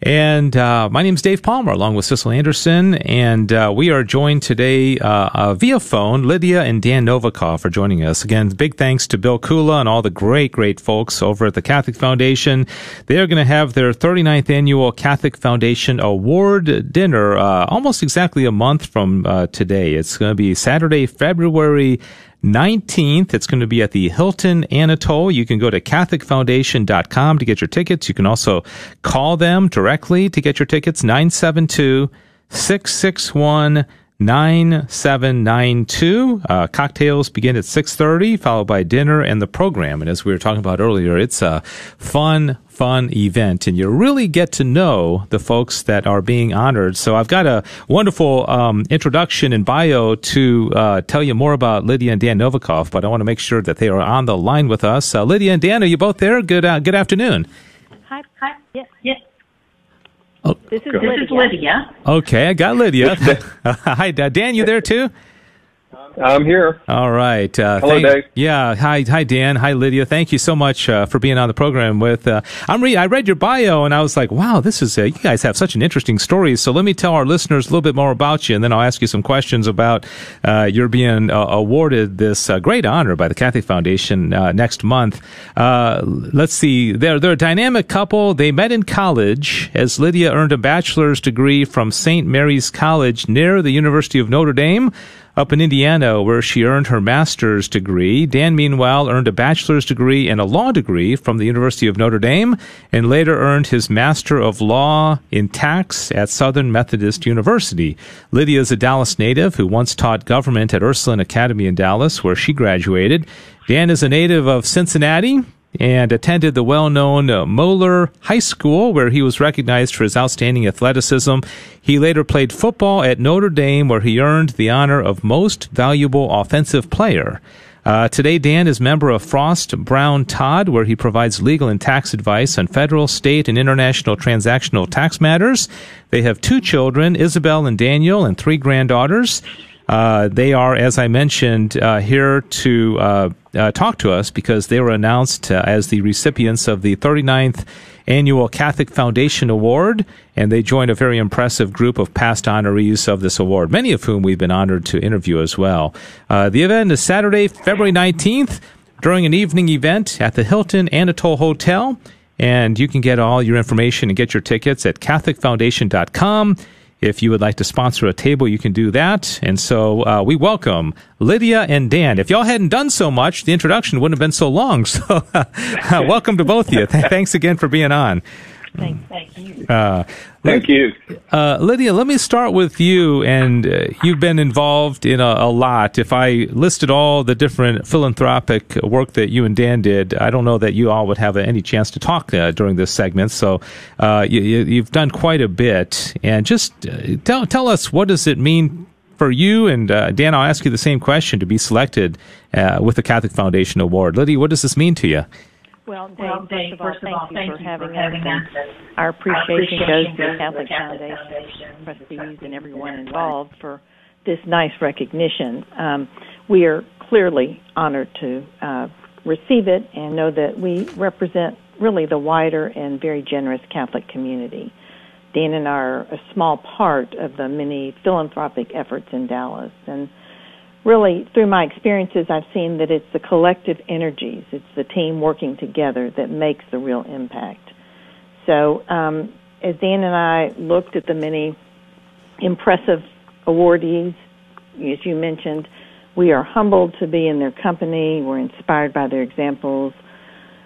And uh, my name is Dave Palmer, along with Cecil Anderson. And uh, we are joined today uh, uh, via phone. Lydia and Dan Novakov are joining us. Again, big thanks to Bill Kula and all the great, great folks over at the Catholic Foundation. They are going to have their 39th annual Catholic Foundation Award dinner uh, almost exactly a month from uh, today. It's going to be Saturday, February 19th. It's going to be at the Hilton Anatole. You can go to CatholicFoundation.com to get your tickets. You can also call them directly to get your tickets. 972 661 9792. Uh, cocktails begin at 6.30, followed by dinner and the program. And as we were talking about earlier, it's a fun, fun event. And you really get to know the folks that are being honored. So I've got a wonderful um, introduction and bio to uh, tell you more about Lydia and Dan Novakov, but I want to make sure that they are on the line with us. Uh, Lydia and Dan, are you both there? Good, uh, good afternoon. Hi, hi, yes, yes. Oh, This is Lydia. This is Lydia. Okay, I got Lydia. Hi, Dan. Dan, you there too? I'm here. All right. Uh, Hello, Dave. Yeah. Hi, hi, Dan. Hi, Lydia. Thank you so much uh, for being on the program. With uh, I'm re- I read your bio and I was like, wow, this is uh, you guys have such an interesting story. So let me tell our listeners a little bit more about you, and then I'll ask you some questions about uh, your being uh, awarded this uh, great honor by the Catholic Foundation uh, next month. Uh, let's see. They're they're a dynamic couple. They met in college as Lydia earned a bachelor's degree from St. Mary's College near the University of Notre Dame up in Indiana, where she earned her master's degree. Dan, meanwhile, earned a bachelor's degree and a law degree from the University of Notre Dame, and later earned his Master of Law in Tax at Southern Methodist University. Lydia is a Dallas native who once taught government at Ursuline Academy in Dallas, where she graduated. Dan is a native of Cincinnati, and attended the well-known uh, Moeller High School, where he was recognized for his outstanding athleticism. He later played football at Notre Dame, where he earned the honor of Most Valuable Offensive Player. Uh, today, Dan is member of Frost Brown Todd, where he provides legal and tax advice on federal, state, and international transactional tax matters. They have two children, Isabel and Daniel, and three granddaughters. Uh, they are, as I mentioned, uh, here to uh, talk to us because they were announced uh, as the recipients of the 39th Annual Catholic Foundation Award, and they join a very impressive group of past honorees of this award, many of whom we've been honored to interview as well. Uh, the event is Saturday, February 19th, during an evening event at the Hilton Anatole Hotel, and you can get all your information and get your tickets at CatholicFoundation.com. If you would like to sponsor a table, you can do that. And so uh, we welcome Lydia and Dan. If y'all hadn't done so much, the introduction wouldn't have been so long. So uh, welcome to both of you. Thanks again for being on. Thank, thank you. Uh, Thank you. Uh, Lydia, let me start with you. And uh, you've been involved in a, a, lot. If I listed all the different philanthropic work that you and Dan did, I don't know that you all would have any chance to talk uh, during this segment. So uh, you, have done quite a bit. And just uh, tell, tell us what does it mean for you? And uh, Dan, I'll ask you the same question to be selected with the Catholic Foundation Award. Lydia, what does this mean to you? Well, Dave, well, Dave first, of all, thank, you, for, having, us. Our appreciation, goes to the Catholic, Catholic Foundation, trustees, and everyone involved for this nice recognition. Um, we are clearly honored to uh, receive it and know that we represent really the wider and very generous Catholic community. Dan and I are a small part of the many philanthropic efforts in Dallas, and really through my experiences I've seen that it's the collective energies, it's the team working together that makes the real impact. So um, as Dan and I looked at the many impressive awardees, as you mentioned, we are humbled to be in their company. We're inspired by their examples.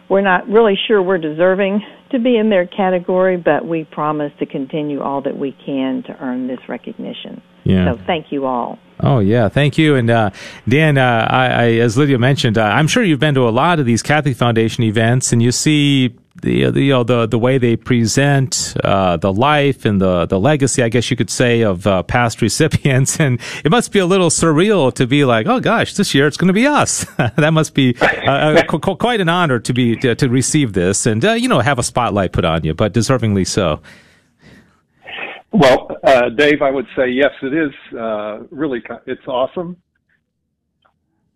We're not really sure we're deserving to be in their category, but we promise to continue all that we can to earn this recognition. Yeah. So thank you all. Oh yeah, thank you. And uh, Dan, uh, I, I, as Lydia mentioned, uh, I'm sure you've been to a lot of these Catholic Foundation events, and you see the, the you know the the way they present uh, the life and the the legacy, I guess you could say, of uh, past recipients, and it must be a little surreal to be like, oh gosh, this year it's going to be us. that must be uh, qu- quite an honor to be to, to receive this, and you know have a spotlight put on you, but deservingly so. Well, uh, Dave, I would say yes, it is uh, really it's awesome,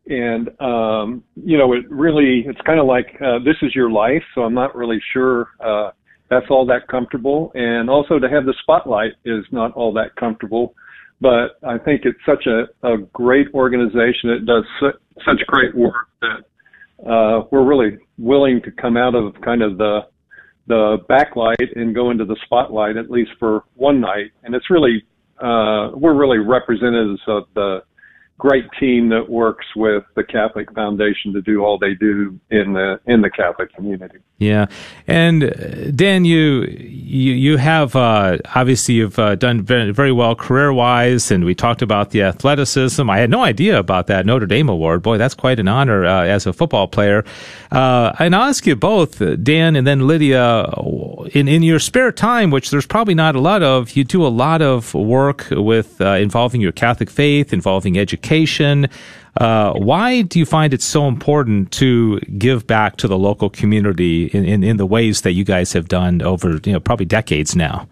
and um, you know it really it's kind of like uh, this is your life, so I'm not really sure uh, that's all that comfortable, and also to have the spotlight is not all that comfortable, but I think it's such a, a great organization. It does su- such great work that uh, we're really willing to come out of kind of the the backlight and go into the spotlight at least for one night. And it's really, uh, we're really representatives of the great team that works with the Catholic Foundation to do all they do in the in the Catholic community. Yeah, and uh, Dan, you you you have uh, obviously you've uh, done very, very well career wise, and we talked about the athleticism. I had no idea about that Notre Dame award. Boy, that's quite an honor uh, as a football player. Uh, and I'll ask you both, Dan and then Lydia, in in your spare time, which there's probably not a lot of, you do a lot of work with uh, involving your Catholic faith, involving education. Uh, why do you find it so important to give back to the local community in, in, in the ways that you guys have done over you know probably decades now?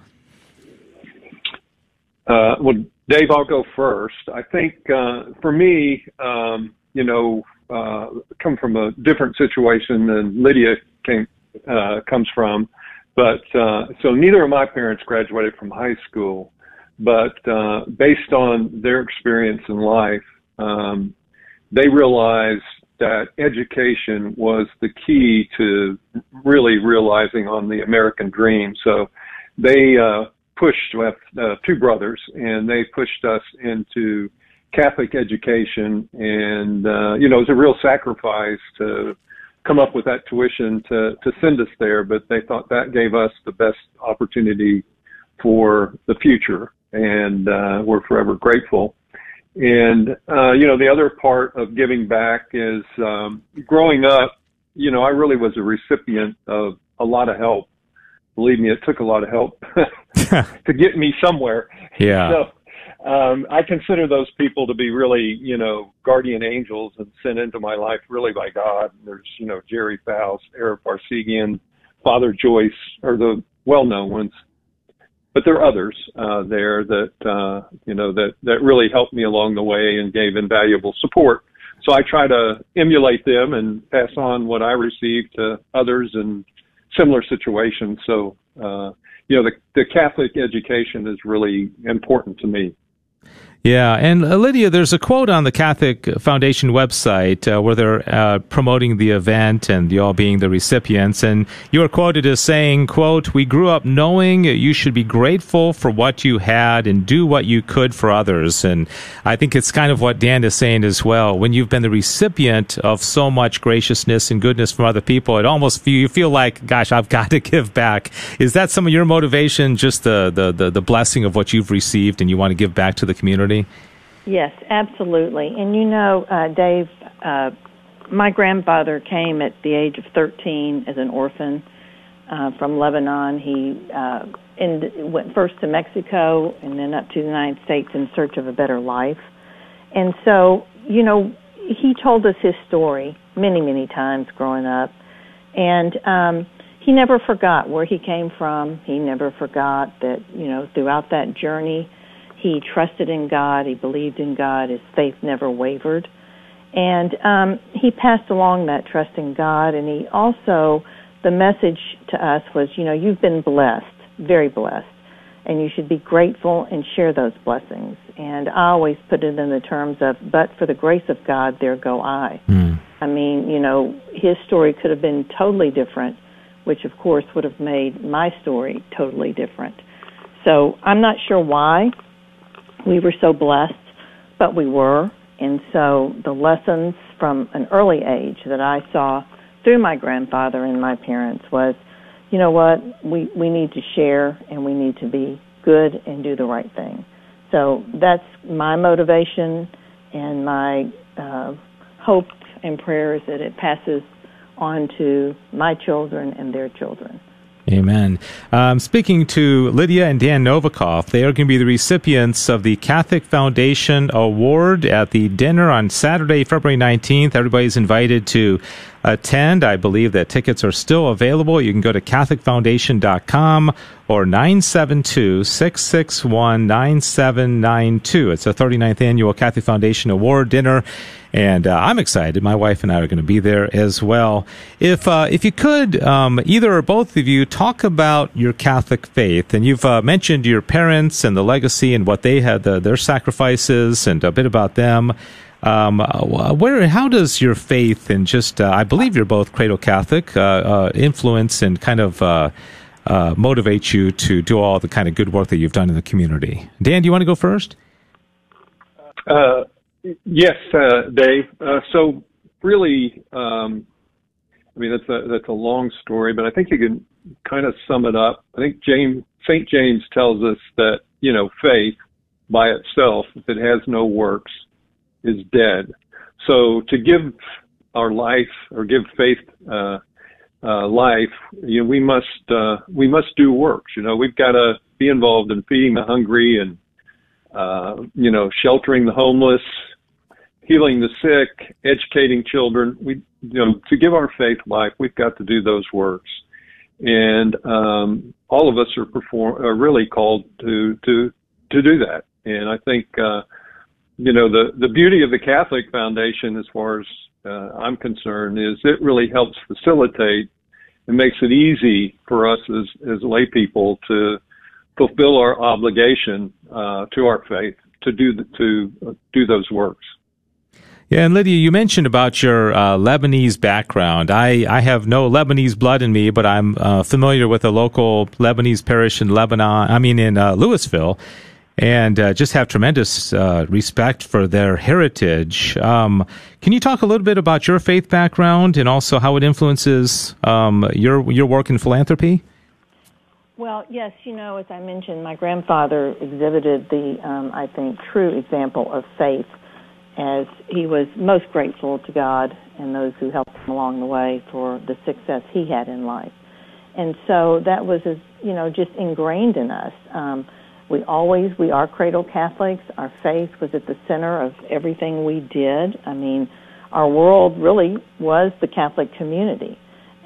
Uh, well, Dave, I'll go first. I think uh, for me, um, you know, uh, come from a different situation than Lydia came uh, comes from, but uh, so neither of my parents graduated from high school, but uh, based on their experience in life, um, they realized that education was the key to really realizing on the American dream. So they uh, pushed with uh, two brothers, and they pushed us into Catholic education, and uh, you know it was a real sacrifice to come up with that tuition to to send us there, but they thought that gave us the best opportunity for the future, and uh, we're forever grateful. And uh, you know the other part of giving back is um, growing up. You know, I really was a recipient of a lot of help believe me, it took a lot of help to get me somewhere. Yeah. So um, I consider those people to be really, you know, guardian angels and sent into my life really by God. There's, you know, Gerry Faust, Eric Barsegian, Father Joyce are the well-known ones. But there are others uh, there that uh, you know that that really helped me along the way and gave invaluable support. So I try to emulate them and pass on what I received to others in similar situations. So, uh, you know, the, the Catholic education is really important to me. Yeah, and uh, Lydia, there's a quote on the Catholic Foundation website uh, where they're uh, promoting the event and you all being the recipients, and you are quoted as saying, "quote We grew up knowing you should be grateful for what you had and do what you could for others." And I think it's kind of what Dan is saying as well. When you've been the recipient of so much graciousness and goodness from other people, it almost feel, you feel like, "Gosh, I've got to give back." Is that some of your motivation? Just the the the, the blessing of what you've received, and you want to give back to the community? Yes, absolutely. And you know, uh, Dave, uh, my grandfather came at the age of 13 as an orphan uh, from Lebanon. He uh, in, went first to Mexico and then up to the United States in search of a better life. And so, you know, he told us his story many, many times growing up. And um, he never forgot where he came from. He never forgot that, you know, throughout that journey, he trusted in God. He believed in God. His faith never wavered. And um, he passed along that trust in God. And he also, the message to us was, you know, you've been blessed, very blessed. And you should be grateful and share those blessings. And I always put it in the terms of, but for the grace of God, there go I. Mm. I mean, you know, his story could have been totally different, which of course would have made my story totally different. So I'm not sure why we were so blessed, but we were. And so the lessons from an early age that I saw through my grandfather and my parents was, you know what, we, we need to share and we need to be good and do the right thing. So that's my motivation and my uh, hope and prayer is that it passes on to my children and their children. Amen. Um, speaking to Lydia and Dan Novakov, they are going to be the recipients of the Catholic Foundation Award at the dinner on Saturday, February 19th. Everybody's invited to attend. I believe that tickets are still available. You can go to CatholicFoundation.com or 972 661 9792. It's a 39th annual Catholic Foundation Award dinner and uh, I'm excited. My wife and I are going to be there as well. If uh, if you could, um, either or both of you, talk about your Catholic faith, and you've uh, mentioned your parents and the legacy and what they had, the, their sacrifices, and a bit about them. Um, uh, where, how does your faith and just, uh, I believe you're both cradle Catholic, uh, influence and kind of motivate you to do all the kind of good work that you've done in the community? Dan, do you want to go first? Yes, uh, Dave. Uh, so really, um, I mean that's a that's a long story, but I think you can kind of sum it up. I think James Saint James tells us that you know faith by itself, if it has no works, is dead. So to give our life or give faith uh, uh, life, you know, we must uh, we must do works. You know, we've got to be involved in feeding the hungry and uh, you know sheltering the homeless, healing the sick, educating children. We, you know, to give our faith life, we've got to do those works, and um, all of us are perform are really called to to to do that. And I think, uh, you know, the, the beauty of the Catholic Foundation, as far as uh, I'm concerned, is it really helps facilitate and makes it easy for us as, as lay people to fulfill our obligation uh, to our faith to do the, to do those works. Yeah, and Lydia, you mentioned about your uh, Lebanese background. I, I have no Lebanese blood in me, but I'm uh, familiar with a local Lebanese parish in Lebanon. I mean, in uh, Lewisville, and uh, just have tremendous uh, respect for their heritage. Um, can you talk a little bit about your faith background and also how it influences um, your your work in philanthropy? Well, yes, you know, as I mentioned, my grandfather exhibited the, um, I think, true example of faith as he was most grateful to God and those who helped him along the way for the success he had in life. And so that was, you know, just ingrained in us. Um, we always, we are cradle Catholics. Our faith was at the center of everything we did. I mean, our world really was the Catholic community.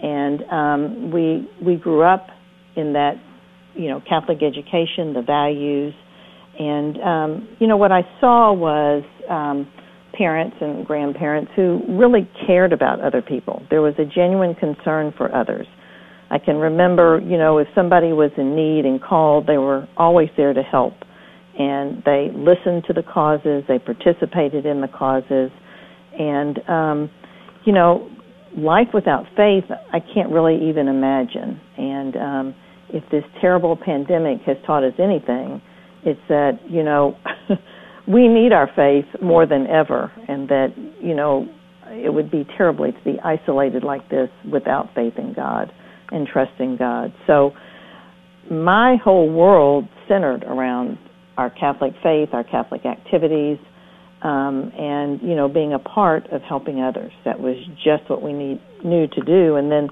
And um, we, we grew up in that, you know, Catholic education, the values. And, um, you know, what I saw was, um, parents and grandparents who really cared about other people. There was a genuine concern for others. I can remember, you know, if somebody was in need and called, they were always there to help. And they listened to the causes, they participated in the causes. And, um, you know, life without faith, I can't really even imagine. And um, if this terrible pandemic has taught us anything, it's that, you know, we need our faith more than ever, and that you know it would be terribly to be isolated like this without faith in God and trusting God. So my whole world centered around our Catholic faith, our Catholic activities, um, and you know being a part of helping others. That was just what we need knew to do. And then,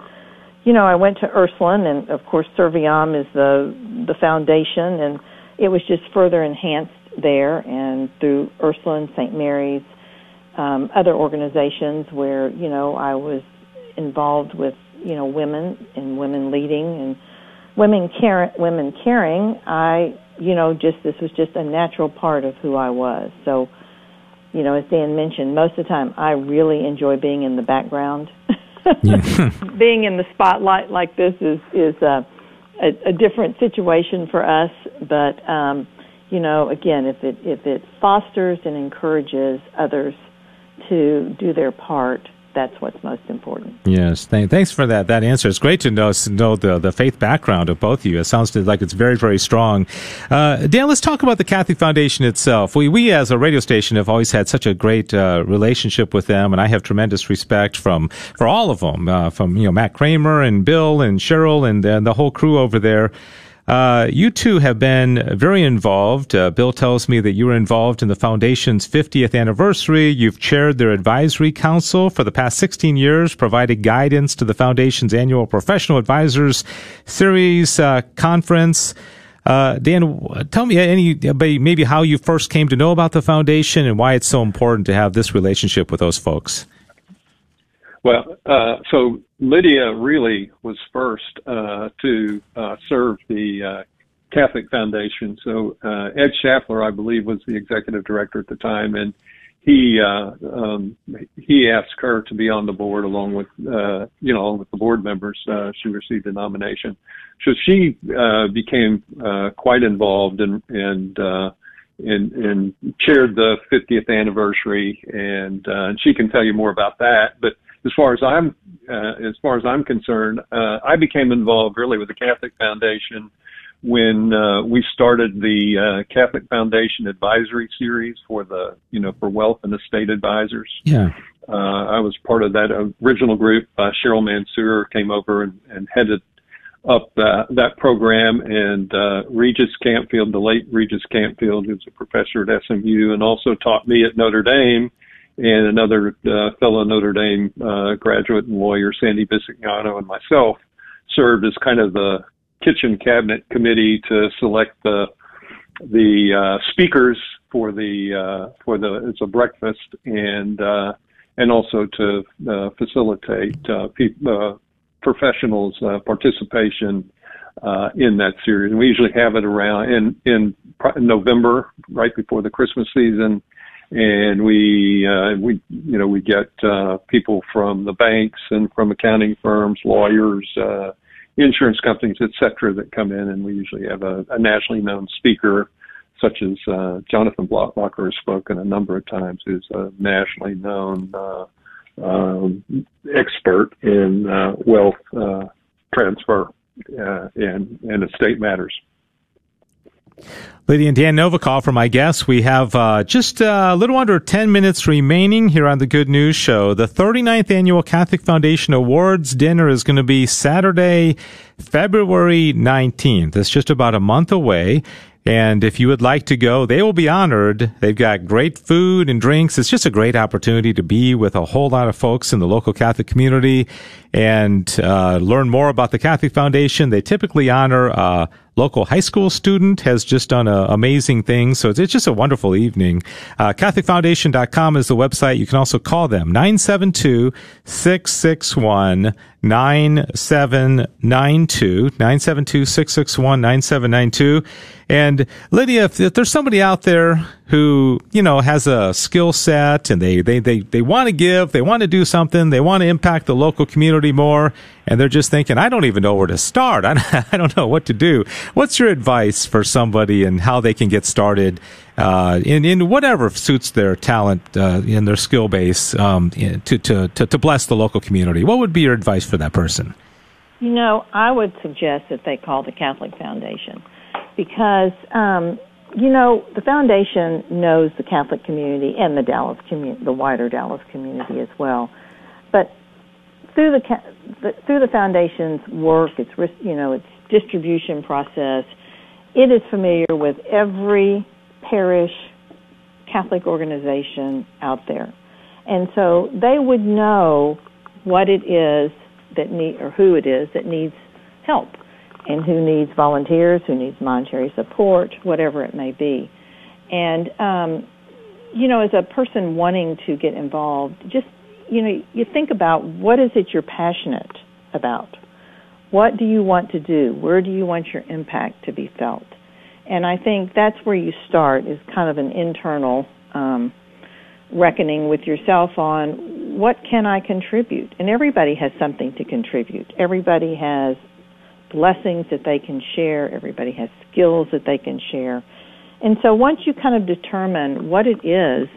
you know, I went to Ursuline, and of course, Serviam is the the foundation, and it was just further enhanced there and through Ursuline, St. Mary's, um, other organizations where, you know, I was involved with, you know, women and women leading and women care women caring, I, you know, just this was just a natural part of who I was. So, you know, as Dan mentioned, most of the time I really enjoy being in the background. being in the spotlight like this is is a, a, a different situation for us, but um you know, again, if it if it fosters and encourages others to do their part, that's what's most important. Yes, th- thanks for that that answer. It's great to know know the the faith background of both of you. It sounds like it's very very strong. Uh, Dan, let's talk about the Catholic Foundation itself. We we as a radio station have always had such a great uh, relationship with them, and I have tremendous respect from for all of them, uh, from you know Matt Kramer and Bill and Cheryl and, and the whole crew over there. Uh, you two have been very involved. Uh, Bill tells me that you were involved in the foundation's 50th anniversary. You've chaired their advisory council for the past 16 years, provided guidance to the foundation's annual professional advisors series uh, conference. Uh, Dan, tell me any maybe how you first came to know about the foundation and why it's so important to have this relationship with those folks. Well, uh, so Lydia really was first uh, to uh, serve the uh, Catholic Foundation. So uh, Ed Schaffler, I believe, was the executive director at the time, and he uh, um, he asked her to be on the board along with you know with the board members. she received a nomination, so she became quite involved and and. and, and chaired the 50th anniversary, and she can tell you more about that. But as far as I'm uh, as far as I'm concerned, uh, I became involved really with the Catholic Foundation when uh, we started the uh, Catholic Foundation Advisory Series for the you know for wealth and estate advisors. Yeah, uh, I was part of that original group. Uh, Cheryl Mansour came over and, and headed up uh, that program, and uh, Regis Campfield, the late Regis Campfield, who's a professor at SMU and also taught me at Notre Dame and another uh, fellow Notre Dame uh, graduate and lawyer, Sandy Bisignano, and myself served as kind of the kitchen cabinet committee to select the the uh, speakers for the uh, for the it's a breakfast and uh, and also to uh, facilitate uh, pe- professionals participation uh, in that series. And we usually have it around in in November, right before the Christmas season, and we uh, we you know we get uh, people from the banks and from accounting firms, lawyers, uh, insurance companies, etc., that come in, and we usually have a, a nationally known speaker. Such as uh, Jonathan Blattmachr has spoken a number of times, who's a nationally known uh, um, expert in uh, wealth uh, transfer uh, and, and estate matters. Lydia and Dan Novakov for my guests. We have uh, just uh, a little under 10 minutes remaining here on the Good News Show. The 39th Annual Catholic Foundation Awards Dinner is going to be Saturday, February 19th. It's just about a month away. And if you would like to go, they will be honored. They've got great food and drinks. It's just a great opportunity to be with a whole lot of folks in the local Catholic community and uh, learn more about the Catholic Foundation. They typically honor a local high school student has just done uh, amazing things. So it's, just a wonderful evening. Uh, CatholicFoundation.com is the website. You can also call them 972 661 9792 972 and Lydia, if, if, there's somebody out there who, you know, has a skill set and they, they, they, they want to give, they want to do something, they want to impact the local community more, and they're just thinking, I don't even know where to start. I, I don't know what to do. What's your advice for somebody and how they can get started uh, in, in whatever suits their talent uh, in their skill base um, to, to, to, to bless the local community? What would be your advice for that person? You know, I would suggest that they call the Catholic Foundation because um, you know the foundation knows the Catholic community and the Dallas community, the wider Dallas community as well. But through the, the through the foundation's work, its you know its distribution process, it is familiar with every parish Catholic organization out there, and so they would know what it is that need or who it is that needs help and who needs volunteers, who needs monetary support, whatever it may be. And um, you know, as a person wanting to get involved, just you know, you think about what is it you're passionate about? What do you want to do? Where do you want your impact to be felt? And I think that's where you start is kind of an internal um, reckoning with yourself on what can I contribute? And everybody has something to contribute. Everybody has blessings that they can share, everybody has skills that they can share. And so once you kind of determine what it is,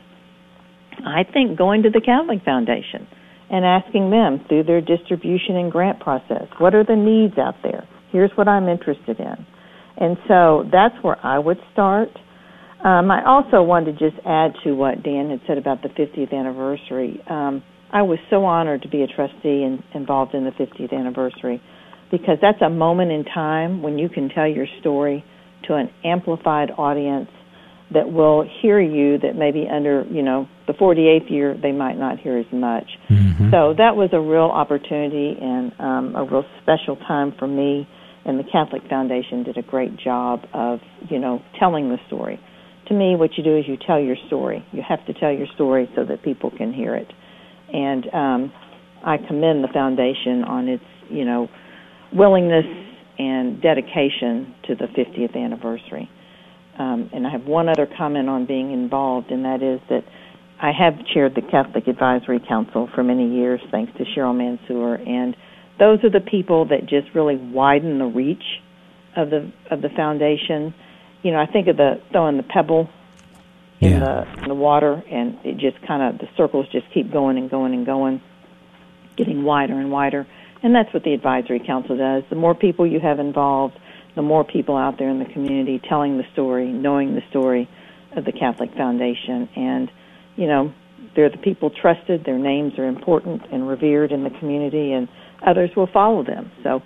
I think going to the Catholic Foundation and asking them through their distribution and grant process, what are the needs out there? Here's what I'm interested in. And so that's where I would start. Um, I also wanted to just add to what Dan had said about the 50th anniversary. Um, I was so honored to be a trustee and involved in the 50th anniversary because that's a moment in time when you can tell your story to an amplified audience that will hear you that maybe under you know the 48th year they might not hear as much mm-hmm. so that was a real opportunity and um, a real special time for me and the catholic foundation did a great job of you know telling the story. To me what you do is you tell your story. You have to tell your story so that people can hear it. And um, i commend the foundation on its you know willingness and dedication to the 50th anniversary. Um, and I have one other comment on being involved, and that is that I have chaired the Catholic Advisory Council for many years, thanks to Cheryl Mansour, and those are the people that just really widen the reach of the of the foundation. You know, I think of the throwing the pebble in yeah. the in the water, and it just kind of the circles just keep going and going and going, getting wider and wider. And that's what the advisory council does. The more people you have involved, the more people out there in the community telling the story, knowing the story of the Catholic Foundation. And, you know, they're the people trusted, their names are important and revered in the community, and others will follow them. So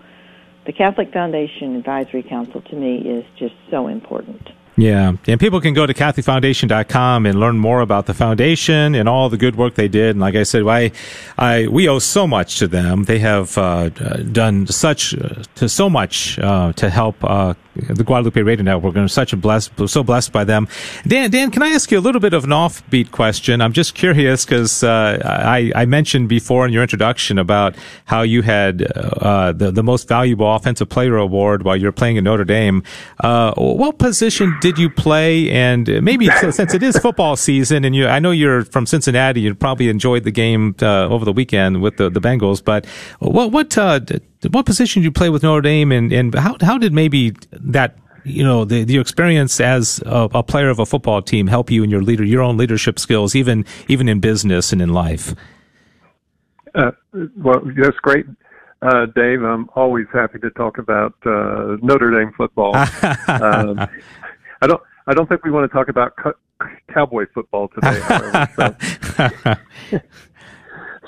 the Catholic Foundation Advisory Council to me is just so important. Yeah, and people can go to CatholicFoundation.com and learn more about the foundation and all the good work they did. And like I said, I, I we owe so much to them. They have uh, done such uh, to so much uh, to help uh, the Guadalupe Radio Network. And such a blessed, so blessed by them. Dan, Dan, can I ask you a little bit of an offbeat question? I'm just curious because uh, I, I mentioned before in your introduction about how you had uh, the the most valuable offensive player award while you're playing at Notre Dame. Uh, what position did you play? And maybe since it is football season, and you, I know you're from Cincinnati, you probably enjoyed the game uh, over the weekend with the, the Bengals. But what what uh, what position did you play with Notre Dame, and, and how how did maybe that you know the, the experience as a, a, player of a football team help you in your leader your own leadership skills even even in business and in life? Uh, well that's great. Uh, Dave I'm always happy to talk about uh, Notre Dame football. Um, I don't I don't think we want to talk about co- cowboy football today however, so.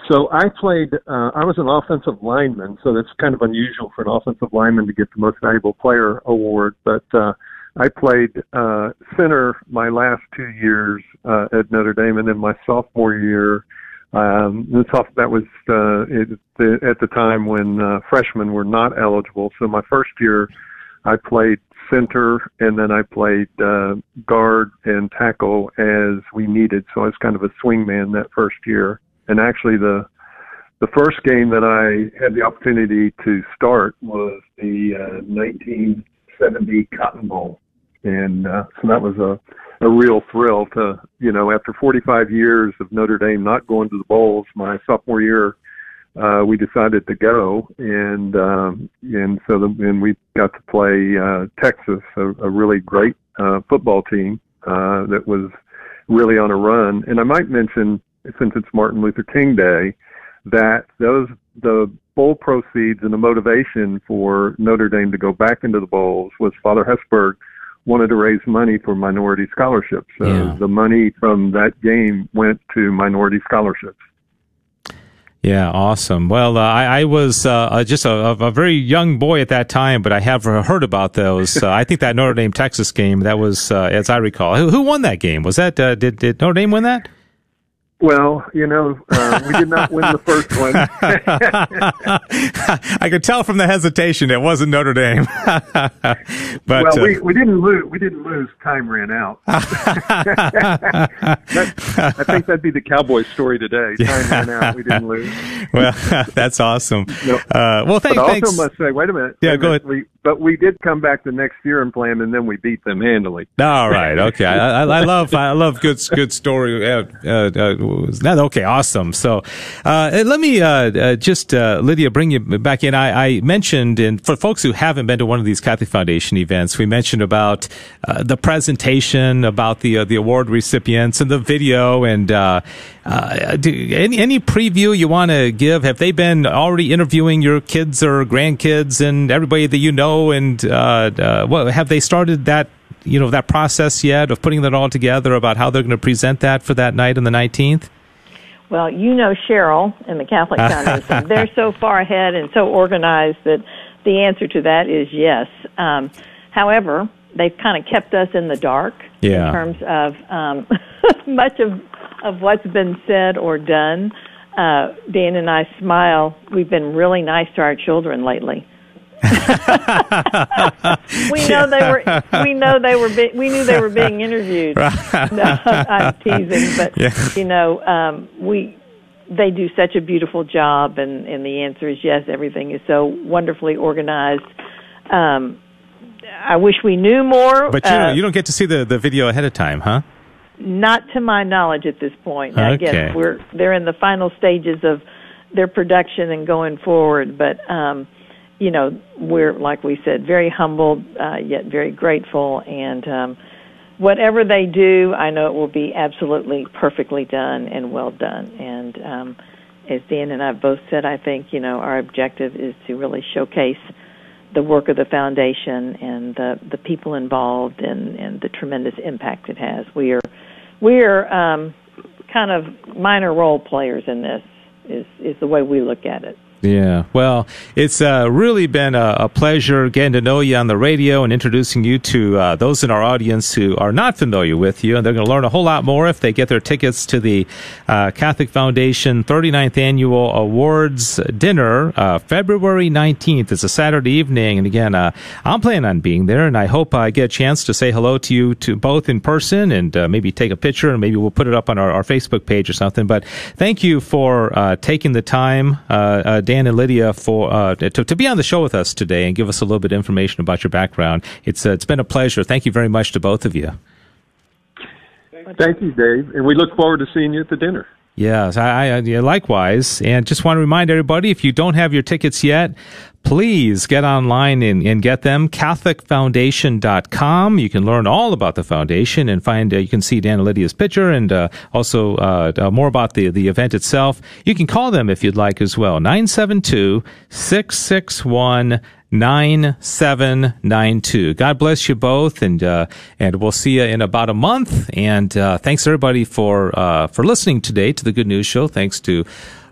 So I played. Uh, I was an offensive lineman, so that's kind of unusual for an offensive lineman to get the most valuable player award. But uh, I played uh, center my last two years uh, at Notre Dame, and then my sophomore year. Um, the soft, that was uh, it, the, at the time when uh, freshmen were not eligible. So my first year, I played center, and then I played uh, guard and tackle as we needed. So I was kind of a swing man that first year and actually the the first game that I had the opportunity to start was the uh, 1970 Cotton Bowl, and uh, so that was a a real thrill to you know after 45 years of Notre Dame not going to the bowls, my sophomore year. Uh, we decided to go, and um, and so the, and we got to play uh, Texas, a, a really great uh, football team uh, that was really on a run. And I might mention since it's Martin Luther King Day, that those the bowl proceeds and the motivation for Notre Dame to go back into the bowls was Father Hesburgh wanted to raise money for minority scholarships. So yeah. the money from that game went to minority scholarships. Yeah, awesome. Well, uh, I, I, was uh, just a, a, very young boy at that time, but I have heard about those. Uh, I think that Notre Dame Texas game that was, uh, as I recall, who, who, won that game? Was that uh, did did Notre Dame win that? Well, you know, uh, we did not win the first one. I could tell from the hesitation it wasn't Notre Dame. but well, we, uh, we didn't lose. We didn't lose. Time ran out. I think that'd be the cowboy story today. Time ran out. We didn't lose. well, that's awesome. No, uh, well, thank, but I thanks. also must say, wait a minute. Yeah, go minute. ahead. We, but we did come back the next year and play them, and then we beat them handily. All right. Okay. I, I, love I love good good story. Uh, uh, uh, okay. Awesome. So uh, let me uh, uh, just Lydia bring you back in. I, I, mentioned, and for folks who haven't been to one of these Catholic Foundation events, we mentioned about the presentation, about the the award recipients, and the video, and any any preview you want to give? Have they been already interviewing your kids or grandkids and everybody that you know? And uh, uh, what, have they started that you know that process yet of putting that all together about how they're going to present that for that night on the nineteenth? Well, you know Cheryl and the Catholic Foundation. They're so far ahead and so organized that the answer to that is yes. Um, however, they've kind of kept us in the dark yeah. in terms of um, much of of what's been said or done. Uh, Dan and I smile. We've been really nice to our children lately. we know they were. We know they were. Be, we knew they were being interviewed. no, I'm teasing, but yeah. you know, um, we. They do such a beautiful job, and and the answer is yes. Everything is so wonderfully organized. Um, I wish we knew more. But you, uh, you don't get to see the the video ahead of time, huh? Not to my knowledge at this point. Okay. Again, we're they're in the final stages of their production and going forward, but. um you know, we're like we said, very humbled uh, yet very grateful, and um, whatever they do, I know it will be absolutely perfectly done and well done. And um, as Dan and I both said, I think you know our objective is to really showcase the work of the foundation and the the people involved and and the tremendous impact it has. We are we are um, kind of minor role players in this. Is is the way we look at it. Yeah. Well, it's uh, really been a, a, pleasure getting to know you on the radio and introducing you to uh, those in our audience who are not familiar with you. And they're going to learn a whole lot more if they get their tickets to the uh, Catholic Foundation 39th Annual Awards Dinner, uh, February 19th. It's a Saturday evening. And again, uh, I'm planning on being there. And I hope I get a chance to say hello to you to both in person and uh, maybe take a picture and maybe we'll put it up on our, our Facebook page or something. But thank you for taking the time, Dan Dan and Lydia for uh, to, to be on the show with us today and give us a little bit of information about your background. It's uh, it's been a pleasure. Thank you very much to both of you. Thank you, Dave, and we look forward to seeing you at the dinner. Yes, I, I likewise. And just want to remind everybody if you don't have your tickets yet, please get online and, and get them. CatholicFoundation.com. You can learn all about the foundation and find, uh, you can see Dan and Lydia's picture and uh, also uh, uh more about the, the event itself. You can call them if you'd like as well. 972 661 9792. God bless you both, and uh, and we'll see you in about a month. And uh, thanks everybody for uh, for listening today to the Good News Show. Thanks to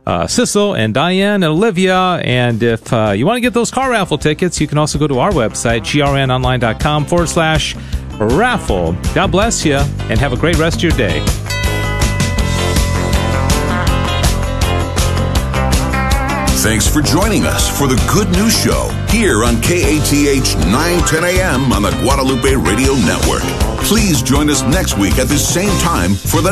uh, Sissel and Diane and Olivia. And if uh, you want to get those car raffle tickets, you can also go to our website, grnonline.com forward slash raffle. God bless you and have a great rest of your day. Thanks for joining us for the Good News Show here on KATH 910 AM on the Guadalupe Radio Network. Please join us next week at the same time for the